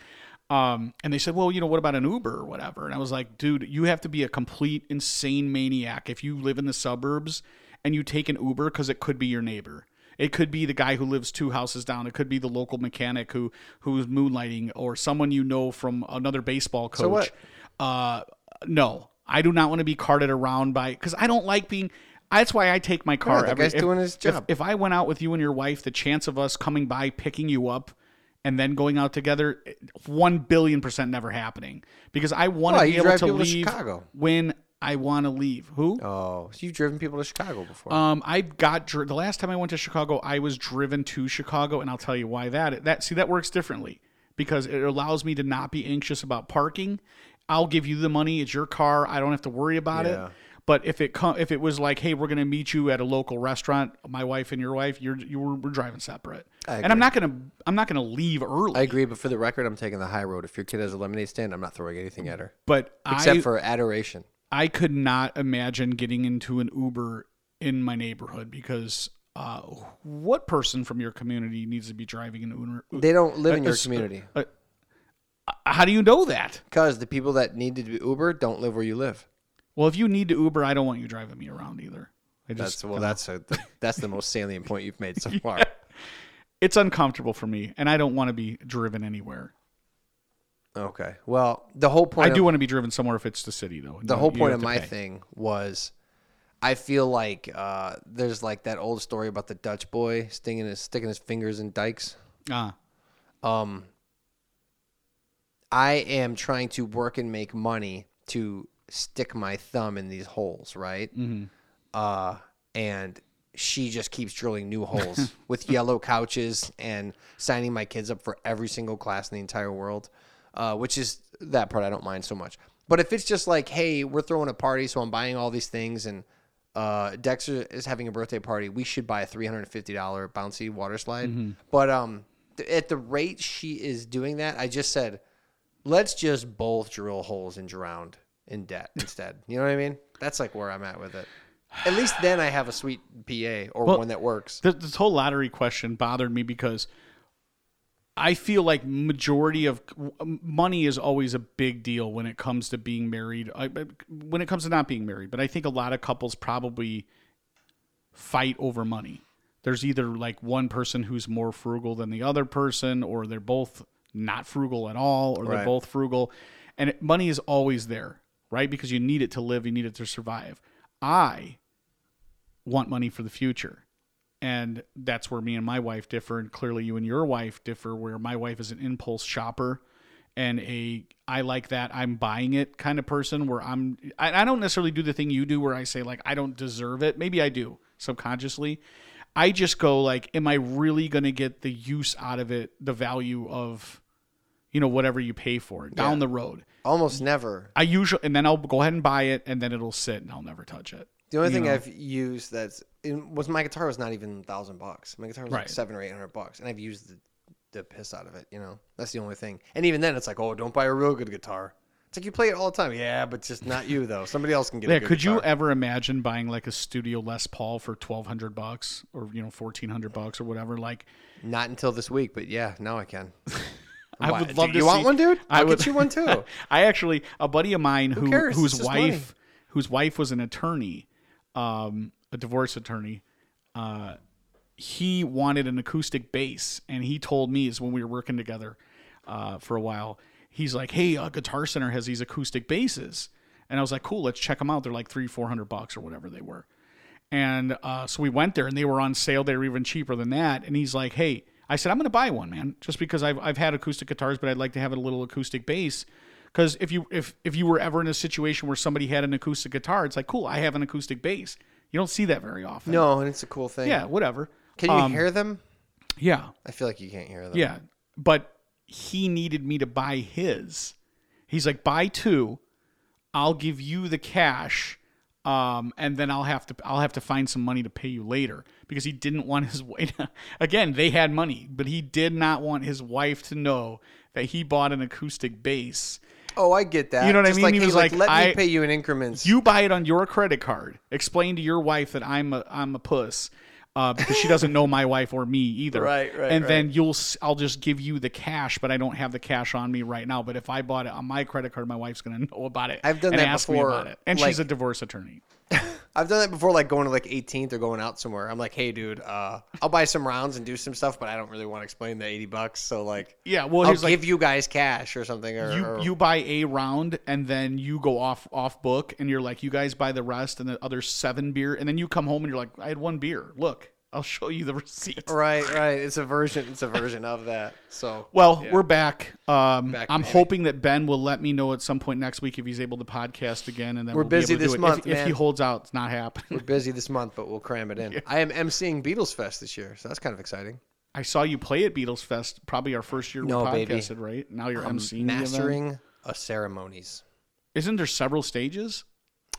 Um, and they said, well, you know, what about an Uber or whatever? And I was like, dude, you have to be a complete insane maniac if you live in the suburbs and you take an Uber because it could be your neighbor. It could be the guy who lives two houses down. It could be the local mechanic who who's moonlighting or someone you know from another baseball coach. So what? Uh, no, I do not want to be carted around by because I don't like being. That's why I take my car. every, guy's if- doing his job. if I went out with you and your wife, the chance of us coming by, picking you up, and then going out together, one billion percent never happening. Because I want Why, to be able to to leave Chicago. when I want to leave. Who? oh, so you've driven people to Chicago before. Um, I got dri- the last time I went to Chicago, I was driven to Chicago, and I'll tell you why that that see that works differently because it allows me to not be anxious about parking. I'll give you the money; it's your car. I don't have to worry about Yeah. it. But if it com- if it was like, hey, we're gonna meet you at a local restaurant, my wife and your wife, you're you were we're driving separate, and I'm not gonna I'm not gonna leave early. I agree, but for the record, I'm taking the high road. If your kid has a lemonade stand, I'm not throwing anything at her but except I for adoration. I could not imagine getting into an Uber in my neighborhood because uh, what person from your community needs to be driving an Uber? They don't live in uh, your it's- uh, community uh, How do you know that? because the people that need to be Uber don't live where you live. Well, if you need to Uber, I don't want you driving me around either. I just, That's well, that's a, that's the most salient point you've made so *laughs* far. it's uncomfortable for me, and I don't want to be driven anywhere. Okay. Well, the whole point. I of, do want to be driven somewhere if it's the city, though. the You- whole point of my pay. thing was I feel like uh, there's like that old story about the Dutch boy sticking his sticking his fingers in dikes. Ah, Um, I am trying to work and make money to stick my thumb in these holes, right? mhm. Uh, and she just keeps drilling new *laughs* holes with yellow couches and signing my kids up for every single class in the entire world, uh, which is that part I don't mind so much. But if it's just like, hey, we're throwing a party, so I'm buying all these things, and uh, Dexter is having a birthday party. We should buy a three hundred and fifty dollar bouncy water slide. Mm-hmm. But um, th- at the rate she is doing that, I just said, let's just both drill holes and drown in debt *laughs* instead. You know what I mean? That's like where I'm at with it. At least then I have a sweet PA or Well, one that works. This whole lottery question bothered me because I feel like majority of money is always a big deal when it comes to being married. When it comes to not being married, but I think a lot of couples probably fight over money. There's either like one person who's more frugal than the other person, or they're both not frugal at all, or they're Right. both frugal, and it, money is always there, right? Because you need it to live, you need it to survive. I want money for the future and that's where me and my wife differ and clearly you and your wife differ where my wife is an impulse shopper and a i like that i'm buying it kind of person where i'm I, I don't necessarily do the thing you do where i say like i don't deserve it maybe i do subconsciously i just go like am i really going to get the use out of it the value of you know whatever you pay for it down Yeah. the road Almost never. i usually and then i'll go ahead and buy it and then it'll sit and i'll never touch it The only you thing know? I've used that's in, was my guitar was not even a thousand bucks. My guitar was like Right. seven or eight hundred bucks, and I've used the, the piss out of it. You know, that's the only thing. And even then, it's like, oh, don't buy a real good guitar. It's like you play it all the time. Yeah, but just not you though. Somebody else can get. Yeah, could you ever imagine buying like a studio Les Paul for twelve hundred bucks or you know fourteen hundred bucks or whatever? Like, Not until this week, but yeah, now I can. *laughs* I would love do to You want one, dude? I I'll would- get you one too. *laughs* I actually a buddy of mine who cares? whose wife money. whose wife was an attorney, um, a divorce attorney. Uh, he wanted an acoustic bass, and he told me is when we were working together uh, for a while. He's like, "Hey, uh, Guitar Center has these acoustic basses," and I was like, "Cool, let's check them out. They're like three, four hundred bucks or whatever they were." And uh, so we went there, and they were on sale. They were even cheaper than that. And he's like, "Hey," I said, "I'm going to buy one, man, just because I've I've had acoustic guitars, but I'd like to have a little acoustic bass." Because if you if if you were ever in a situation where somebody had an acoustic guitar, it's like, cool, I have an acoustic bass. You don't see that very often. no, and it's a cool thing. Yeah, whatever. Can you Um, hear them? Yeah, I feel like you can't hear them. yeah. But he needed me to buy his. He's like, buy two. I'll give you the cash, um, and then I'll have to I'll have to find some money to pay you later because he didn't want his *laughs* wife. Again, they had money, but he did not want his wife to know that he bought an acoustic bass. Oh, I get that. You know what I Just mean? Like, He was like, like, let me pay you in increments. You buy it on your credit card. Explain to your wife that I'm a I'm a puss. Uh, because she doesn't know my wife or me either. *laughs* Right, right, And right. then you'll, I'll just give you the cash, but I don't have the cash on me right now. But if I bought it on my credit card, my wife's gonna *laughs* know about it. I've done and that ask before, Me about it. And like- she's a divorce attorney. *laughs* I've done that before, like going to like 18th or going out somewhere. I'm like, hey, dude, uh, I'll buy some rounds and do some stuff, but I don't really want to explain the 80 bucks. So like, Yeah. Well, I'll he's like, give you guys cash or something. Or, you or- you buy a round and then you go off off book and you're like, you guys buy the rest and the other seven beer, and then you come home and you're like, I had one beer. Look, I'll show you the receipt. *laughs* right, right. It's a version. It's a version of that. So Well, yeah. we're back. Um, Back, I'm baby. hoping that Ben will let me know at some point next week if he's able to podcast again, and then We're we'll be busy able to do this it. month, If, if he holds out, it's not happening. we're busy this month, but we'll cram it in. I am emceeing Beatles Fest this year, so that's kind of exciting. I saw you play at Beatles Fest, probably our first year No, we baby. podcasted, right? Now you're I'm emceeing mastering a ceremonies. Isn't there several stages?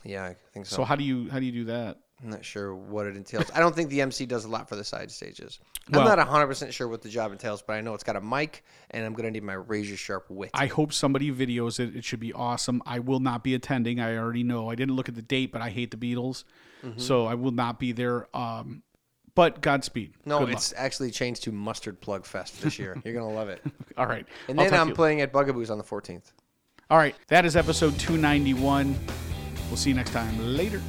Yeah, I think so. So how do you how do you do that? I'm not sure what it entails. I don't think the MC does a lot for the side stages. Well- I'm not 100% sure what the job entails, but I know it's got a mic and I'm going to need my razor sharp wit. I hope somebody videos it. It should be awesome. I will not be attending. I already know. I didn't look at the date, but I hate the Beatles, Mm-hmm. so I will not be there. Um, but Godspeed. no, Good luck. it's actually changed to Mustard Plug Fest this year. You're going to love it. *laughs* all right. And I'll then I'm playing at Bugaboos on the 14th. All right, that is episode 291. We'll see you next time. Later.